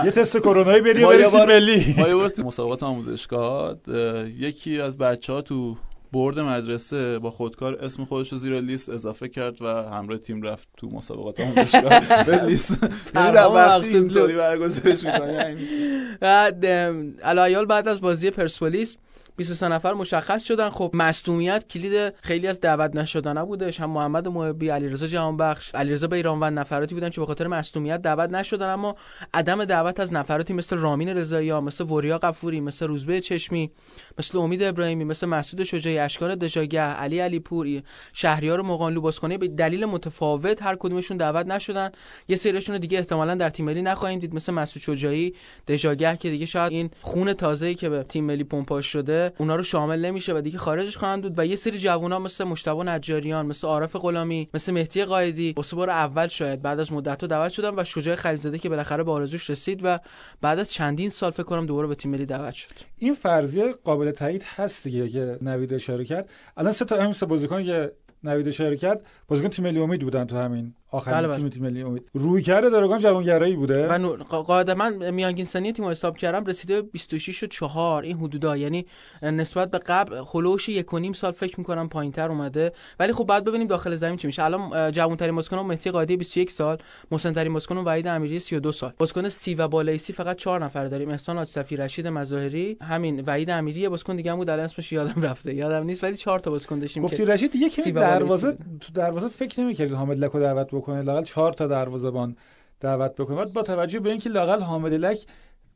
یه تست کرونایی بریم ما بریم یه تیم بار- ملی. ما یه بار تو مسابقات آموزشگاه اه، یکی از بچه ها تو برد مدرسه با خودکار اسم خودش رو زیر لیست اضافه کرد و همراه تیم رفت تو مسابقات آموزشگاه به لیست. یعنی در وقتی اینطوری برگزارش می‌کنی یعنی. بعد ام، علایال بعد از بازی پرسپولیس 23 نفر مشخص شدن. خب مصدومیت کلید خیلی از دعوت نشدنه بودش. هم محمد محبی علیرضا جهانبخش علیرضا بیرانوند نفراتی بودن که به خاطر مصدومیت دعوت نشدن. اما عدم دعوت از نفراتی مثل رامین رضایی مثل وریا قفوری مثل روزبه چشمی مثل امید ابراهیمی مثل مسعود شجاعی اشکان دژاگه علی علی پوری شهریار مقانلو بازیکن به دلیل متفاوت هر کدومشون دعوت نشدن. یه سریشون دیگه احتمالاً در تیم ملی نخواهیم دید مثل مسعود شجاعی دژاگه که دیگه شاید این خون تازه‌ای که به تیم ملی پمپاژ شده اونا رو شامل نمیشه و دیگه خارجش خواهند بود و یه سری جوونا مثل مشتبه نجاریان مثل عارف غلامی مثل مهدی قائدی واسه بار اول شاید. بعد از مدت دعوت شدن و شجاع خلیزاده که بالاخره به آرزوش رسید و بعد از چندین سال فکر کنم دوباره به تیم ملی دعوت شد. این فرضیه قابل تایید هست دیگه که نوید اشاره کرد. الان سه تا همین سه بازیکن که نوید اشاره کرد بازیکن تیم ملی امید بودن تو همین آخرین بله، بله. تیم تیم ملی امید. روی کرده دراگان جوانگرایی بوده؟ و نو- قا- قاعدتا من میانگین سنی تیم حساب کردم رسیده به 26 و 4 این حدودا یعنی نسبت به قبل خلوش یک و نیم سال فکر می‌کنم پایینتر اومده. ولی خب بعد ببینیم داخل زمین چی میشه. الان جوان ترین بازیکن مهدی قادی 21 سال. مسن ترین بازیکن وحید امیری 32 سال. بازیکن سی و بالای سی فقط 4 نفر داریم. احسان آصفی رشید مظاهری. همین وحید امیری بازیکن دیگه هم بود الان اسمش یادم رفته. یادم نیست ولی 4 تا بازیکن داشتیم گفتی رشید یه کمی دروازه تو دروازه فکر نمی‌کردید حامد لک رو دعوت بکنه لاقل چهار تا دروازه‌بان دعوت بکنه بعد با توجه به اینکه لاقل حامد لک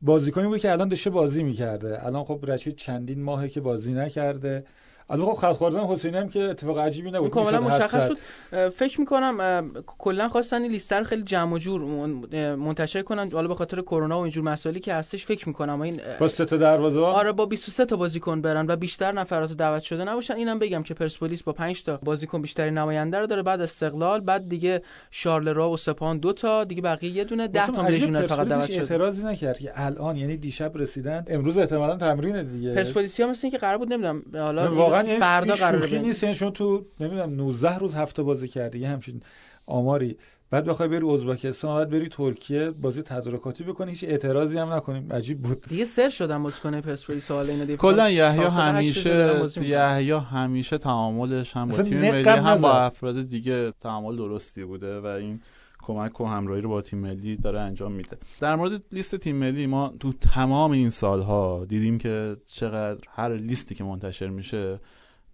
بازیکنی بود که الان داشته بازی می‌کرده. الان خب رشید چندین ماهه که بازی نکرده. البته خب خط خوردن حسینی هم که اتفاق عجیبی نبود. کاملا مشخص. بود. فکر می‌کنم کلا خواستن این لیست رو خیلی جمع و جور منتشر کنن. حالا به خاطر کرونا و اینجور مسائلی که هستش فکر می‌کنم. این با سه تا دروازه آره با 23 تا بازیکن برن و بیشتر نفرات دعوت شده نباشن. اینم بگم که پرسپولیس با 5 تا بازیکن بیشتری نماینده رو داره. بعد استقلال بعد دیگه شارلرا و سپان دو تا دیگه بقیه یه دونه 10 تا لژیونر فقط دعوت شده. اعتراضی نکرد که الان یعنی دیشب رسیدن. امروز احتمالاً تمرین دیگه. پرسپولیسیا مثل اینکه قرار بود نمی‌دونم حالا واقعا این فردا قرار شوخی نیست. یعنی شما تو نمی‌دونم 19 روز هفته بازی کردی. یه همچین آماری. بعد بخوای بری ازبکستان بعد بری ترکیه بازی تدارکاتی بکنی. هیچ اعتراضی هم نکنیم. عجیب بود. دیگه سر شدن بازیکن پرسپولیس سوال اینو دیگه. کلا یحیی همیشه. یحیی همیشه تعاملش هم با تیم ملی هم با. افراد دیگه تعامل درستی بوده و این کمک و همراهی رو با تیم ملی داره انجام میده. در مورد لیست تیم ملی ما تو تمام این سالها دیدیم که چقدر هر لیستی که منتشر میشه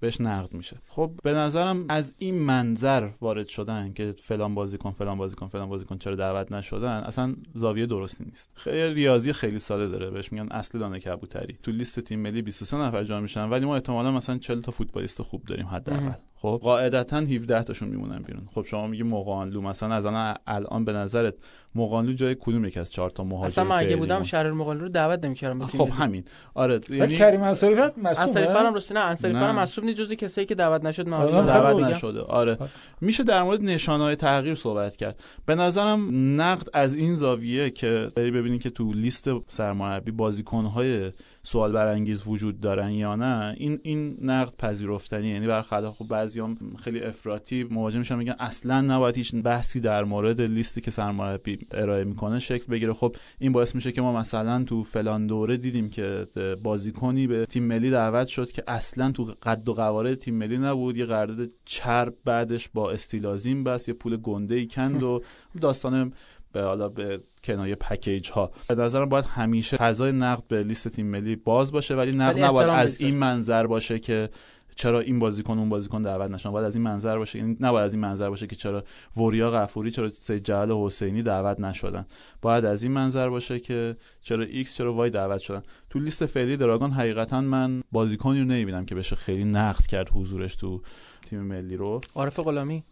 بهش نقد میشه. خب به نظرم از این منظر وارد شدن که فلان بازیکن فلان بازیکن فلان بازیکن چرا دعوت نشدن اصلا زاویه درستی نیست. خیلی ریاضی خیلی ساده داره بهش میگن اصل دانه کبوتری. تو لیست تیم ملی 23 نفر جا میشن ولی ما احتمالا مثلا 40 تا فوتبالیست خوب داریم حداقل. خب قاعدتا 17 تاشون میمونن بیرون خب شما میگی مقانلو مثلا از الان الان به نظرت مقانلو جای کدوم یک از چهار تا مهاجم اصلا من اگه بودم؟ شهر مقاله رو دعوت نمی‌کردم خب. همین آره یعنی کریم انصاری انصاری فرم مسئول راستی نه انصاری نه. فرم مسعود نیست جزی کسایی که دعوت نشد من آره، خیلی دعوت. نشده آره خب. میشه در مورد نشانهای تغییر صحبت کرد به نظرم نقد از این زاویه که بری ببینی که تو لیست سرمربی بازیکنهای سوال برانگیز وجود دارن یا نه این این نقد پذیرفتنی. یعنی برخلاف خب بعضی بعضیام خیلی افراطی مواجه میشن میگن اصلا نباید هیچ بحثی در مورد لیستی که سرمربی ارائه می‌کنه شکل بگیره. خب این باعث میشه که ما مثلا تو فلان دوره دیدیم که بازیکنی به تیم ملی دعوت شد که اصلا تو قد و قواره تیم ملی نبود. یه قرارداد چرب بعدش با استیلازیم بس یه پول گنده ای کند و داستان به حالا به کنایه پکیج ها. به نظرم باید همیشه فضای نقد به لیست تیم ملی باز باشه ولی نقد نباید از این منظر باشه که چرا این بازیکن اون بازیکن دعوت نشون باید از این منظر باشه یعنی نباید از این منظر باشه که چرا وریا غفوری چرا سید جلال حسینی دعوت نشدن. باید از این منظر باشه که چرا X چرا Y دعوت شدن. تو لیست فعلی دراگون حقیقتا من بازیکنی رو نمی‌بینم که بشه خیلی نقد کرد حضورش تو تیم ملی رو. عارف غلامی؟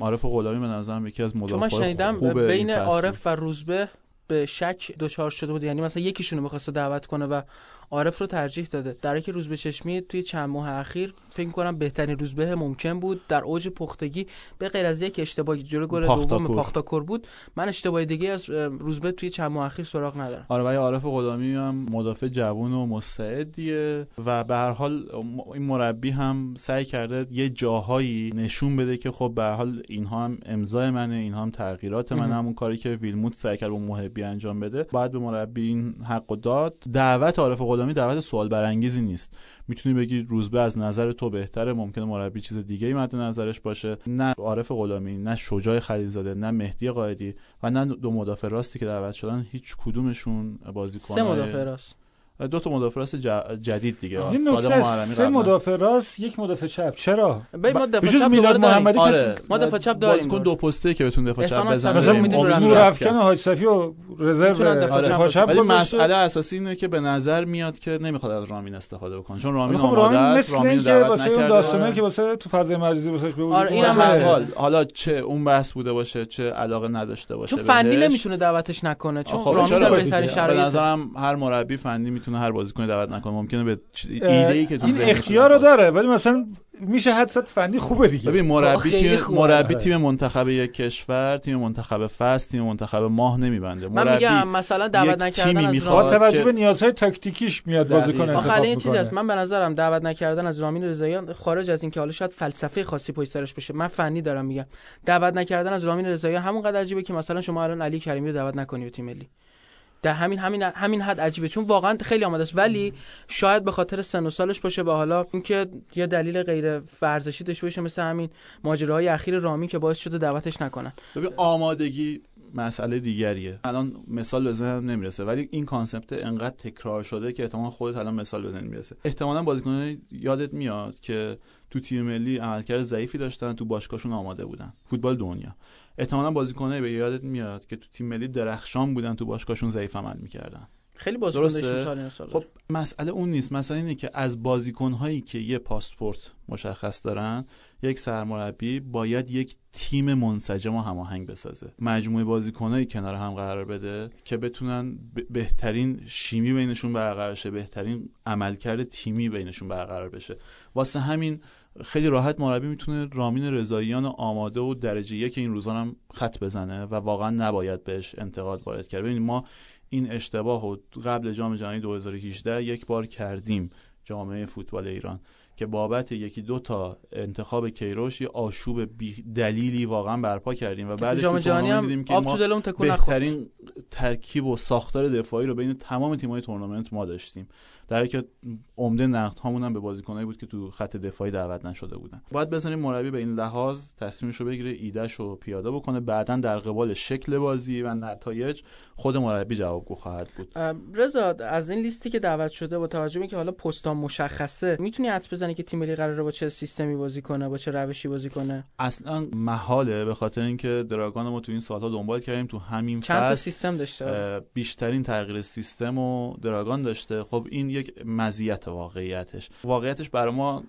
عارف غلامی به نظرم یکی از مدافعان من شنیدم بین عارف و روزبه به شک دچار شده بود یعنی مثلا یکیشونو می‌خواسته دعوت کنه و عارف رو ترجیح داده. در حالی که روزبه چشمی توی چند ماه اخیر فکر کنم بهترین روزبه ممکن بود. در اوج پختگی به غیر از یک اشتباهی جلو گل دوم پاختاکور بود من اشتباه دیگه از روزبه توی چند ماه اخیر سراغ ندارم. آره ولی عارف غلامی هم مدافع جوون و مستعدیه و به هر حال این مربی هم سعی کرده یه جاهایی نشون بده که خب به هر حال اینها هم امضای منه اینها هم تغییرات من همون کاری که ویلموت سعی کرد با محبی انجام بده بعد به مربی این حق داد. دعوت عارف غلامی دعوت سوال برانگیزی نیست. می‌تونی بگی روزبه از نظر تو بهتره ممکنه مربی چیز دیگه ای مد نظرش باشه. نه عارف غلامی نه شجاع خلیلزاده نه مهدی قائدی و نه دو مدافع راستی که دعوت شدن هیچ کدومشون بازیکن سه مدافع راست. دو تا مدافع راست جدید دیگه. این نکته سه مدافع راست یک مدافع چپ. چرا؟ به ما دفاع چپ میلاد محمدی آره. ما دفاع چپ داریم. بازیکن دو پسته که بتون دفاع چپ بزنه. مثلا نور افکن حاج صفی و رزرو دفاع چپ ولی مسئله اساسی اینه که به نظر میاد که نمی‌خواد از رامین استفاده بکنه. چون رامین خب آماده است رامین که واسه اون داستانه که واسه تو فضای مجازی واسش به آره اینم حالا چه اون بحث بوده باشه چه علاقه نداشته باشه چون فنی نمی‌تونه دعوتش نکنه. چون رامین در بهترین شرایط به نظرم هر مربی فنی می‌تونه هر بازیکن دعوت نکنه. ممکنه به ایده ای که این اختیار رو داره ولی مثلا میشه حدست فنی خوبه دیگه. ببین مربی تیم مربی تیم منتخب یک کشور تیم منتخب فصل تیم منتخب ماه نمیبنده. من میگم مثلا دعوت نکردن از با توجه به نیازهای تاکتیکیش میاد بازیکن انتخاب می‌کنه چیزی هست. من به نظرم دعوت نکردن از رامین رضاییان خارج از اینکه حالا شاید فلسفه خاصی پشت سرش بشه من فنی دارم میگم. دعوت نکردن از رامین رضاییان همون قدر عجیبه که مثلا شما الان علی کریمی رو دعوت نکنی به تیم ملی. در همین همین همین حد عجیبه. چون واقعا خیلی آماده است ولی شاید به خاطر سن و سالش باشه به حالا اینکه یه دلیل غیر ورزشی داشته باشه مثل همین ماجراهای اخیر رامی که باعث شده دعوتش نکنن. ببین آمادگی مسئله دیگریه. الان مثال به ذهنم نمی‌رسه ولی این کانسپت انقدر تکرار شده که احتمال خودت الان مثال بزنی می‌رسه. احتمالا بازیکن یادت میاد که تو تیم ملی عملکرد ضعیفی داشتن تو باشگاهشون آماده بودن. فوتبال دنیا. احتمالا بازیکنایی به یادت میاد که تو تیم ملی درخشان بودن تو باشگاهشون ضعیف عمل می‌کردن. خیلی بازیکن خب مسئله اون نیست. مسئله اینه که از بازیکن هایی که یه پاسپورت مشخص دارن یک سرمربی باید یک تیم منسجم و هماهنگ بسازه. مجموعه بازیکنایی کنار هم قرار بده که بتونن بهترین شیمی بینشون برقرار شه بهترین عملکرد تیمی بینشون برقرار بشه. واسه همین خیلی راحت مربی می‌تونه رامین رضاییان آماده و درجه یک این روزان هم خط بزنه و واقعا نباید بهش انتقاد وارد کرد. ببینید ما این اشتباه رو قبل جام جهانی 2018 یک بار کردیم جامعه فوتبال ایران که بابت یکی دو تا انتخاب کیروش یه آشوب دلیلی واقعا برپا کردیم و بعدش جام جهانی هم دیدیم که ما بهترین ترکیب و ساختار دفاعی رو بین تمام تیم‌های تورنمنت ما داشتیم. در که عمده نقد هامون هم به بازیکنایی بود که تو خط دفاعی دعوت نشده بودن. باید بزنیم مربی به این لحاظ تصمیمش رو بگیره ایدهش رو پیاده بکنه بعدا در قبال شکل بازی و نتایج خود مربی جوابگو خواهد بود. رضا از این لیستی که دعوت شده با توجه به اینکه حالا پستان مشخصه می‌تونی حدس بزنی که تیم ملی قراره با چه سیستمی بازی کنه با چه روشی بازی کنه؟ اصلا محاله به خاطر اینکه دراگان ما تو این سالها دنبال کردیم تو همین چند تا سیستم داشته؟ بیشترین تغییر سیستم و دراگان داشته. خب این یک مزیت واقعیتش. واقعیتش برای ما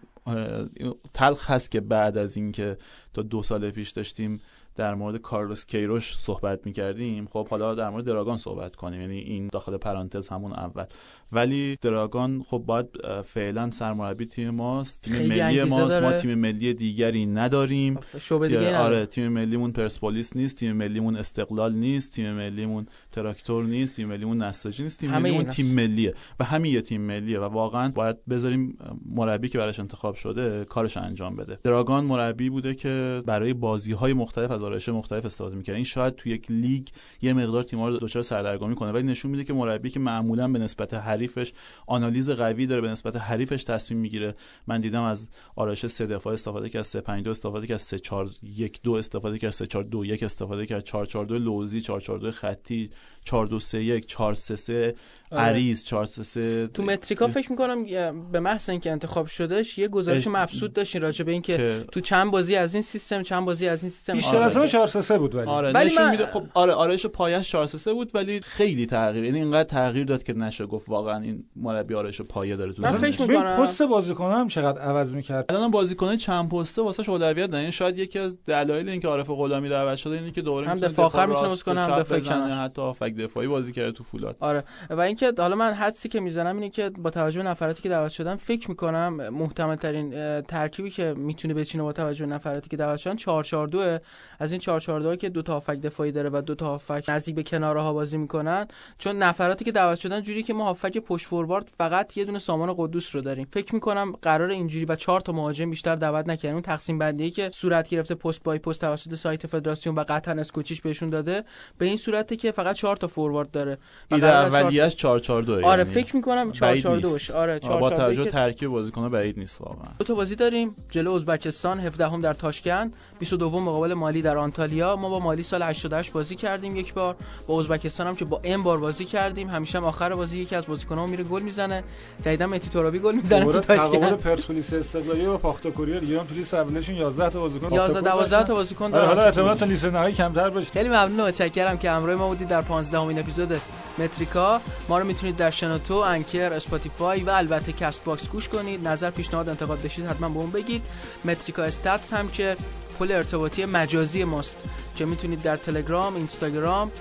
تلخ هست که بعد از اینکه تا دو سال پیش داشتیم در مورد کارلوس کیروش صحبت می‌کردیم. خب حالا در مورد دراگان صحبت کنیم. یعنی این داخل پرانتز همون اول. ولی دراگان خب باید فعلا سرمربی تیم ماست. تیم ملی ماست. ما تیم ملی دیگری نداریم. دیگه آره تیم ملیمون پرسپولیس نیست تیم ملیمون استقلال نیست تیم ملیمون تراکتور نیست تیم ملیمون نساجی نیست. تیم ملیمون تیم ملیه و همین یه تیم ملیه و واقعا باید بذاریم مربی که براش انتخاب شده کارش انجام بده. دراگان مربی بوده که برای بازی های مختلف از آرایش مختلف استفاده می‌کنه. این شاید تو یک لیگ یه مقدار تیم‌ها رو دچار سردرگمی کنه ولی نشون میده که مربی که معمولا به نسبت حریفش آنالیز قوی داره به نسبت حریفش تصمیم می‌گیره. من دیدم از آرایش سه دفاع استفاده کرد 3 5 2 استفاده کرد 3 4 1 2 استفاده کرد 3 4 2 1 استفاده کرد 4 4 2 لوزی 4 4 2 خطی 4 2 3 1 4 3 3 عریض 4 3 3 تو متریکا فکر می‌کنم به محض اینکه انتخاب شدش یه گزارش مبسوط داشتین راجع به اینکه تو چند بازی از این سیستم چند بازی از این سیستم بیشتر از اون 4 3 بود ولی. آره ولی نشون من... میده خب آره آرایش پایش 4 3 بود ولی خیلی تغییر یعنی اینقدر تغییر داد که نشه گفت واقعا این مربی آرایش پایه داره تو من فکر می‌کنم پست بازیکن هم چقدر عوض می‌کرد؟ الان بازیکن چند پسته واسه اولویت دارن. شاید یکی از دلایل اینکه عارف غلامی دعوت شده اینه که دوره هم دفاع آخر می‌تونه بازی کنه هم دفاع کنه. حتی هافک دفاعی بازی کرده تو فولاد. آره. و اینکه حالا من حدسی که می‌زنم اینه که با توجه به نفراتی که دعوت شدن فکر می‌کنم محتمل ترین ترکیبی که می‌تونه بچینه با توجه به نفراتی که دعوت شدن 4 4 2 از این 4 4 2 که دو تا هافک دفاعی داره و دو تا هافک نزدیک به کناره ها بازی می‌کنن چون نفراتی که دعوت شدن جوری که ما هافک پشت فوروارد فقط یه دونه سامان قدوس رو داریم. فکر می‌کنم قرار اینجوری و 4 تا مهاجم بیشتر دعوت نکنیم اون تقسیم بندی که صورت گرفته پست بای پست توسط سایت فدراسیون و قطعا اسکوچیش بهشون داده. به این صورته که فقط 4 تا فوروارد داره. ایده اولیه‌اش 4 4 2 آره فکر می‌کنم 4 4 2 آره 4 با توجه ترکیب بازیکن‌ها بعید نیست واقعا. دو تا بازی داریم. جلو ازبکستان 17 هم در تاشکند. 22 مقابل مالی در آنتالیا. ما با مالی سال 88 بازی کردیم یک بار. با ازبکستان هم که با ام بار بازی کردیم. همیشه هم آخر بازی یکی از بازیکن‌ها میره گل می‌زنه. جدیدا متی ترابی گل می‌زنه تو تاشکند. پرسپولیس استقلالی و پاختاکوریا دیگه هم تو لیست اولشون 11 تا بازیکن 11 12 تا بازیکن داره حالا احتمالاً تا لیست نهایی کمتر باشه. خیلی ممنون و متشکرم که همراه ما بودید در 15 امین اپیزود متریکا. ما رو می‌تونید در شنوتو، انکر، اسپاتیفای و البته کست باکس گوش کنید. نظر پیشنهاد انتقاد داشتید حتما بهمون بگید. متریکا استاتس هم که پل ارتباطی مجازی ماست که می‌تونید در تلگرام، اینستاگرام،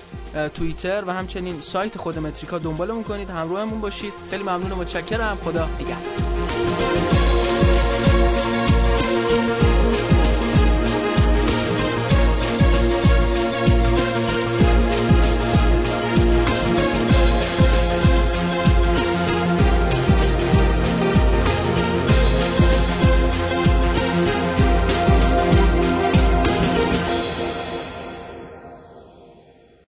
توییتر و همچنین سایت خود متریکا دنبالمون کنید. همراهمون باشید. خیلی ممنون و متشکرم. خدا نگهدار.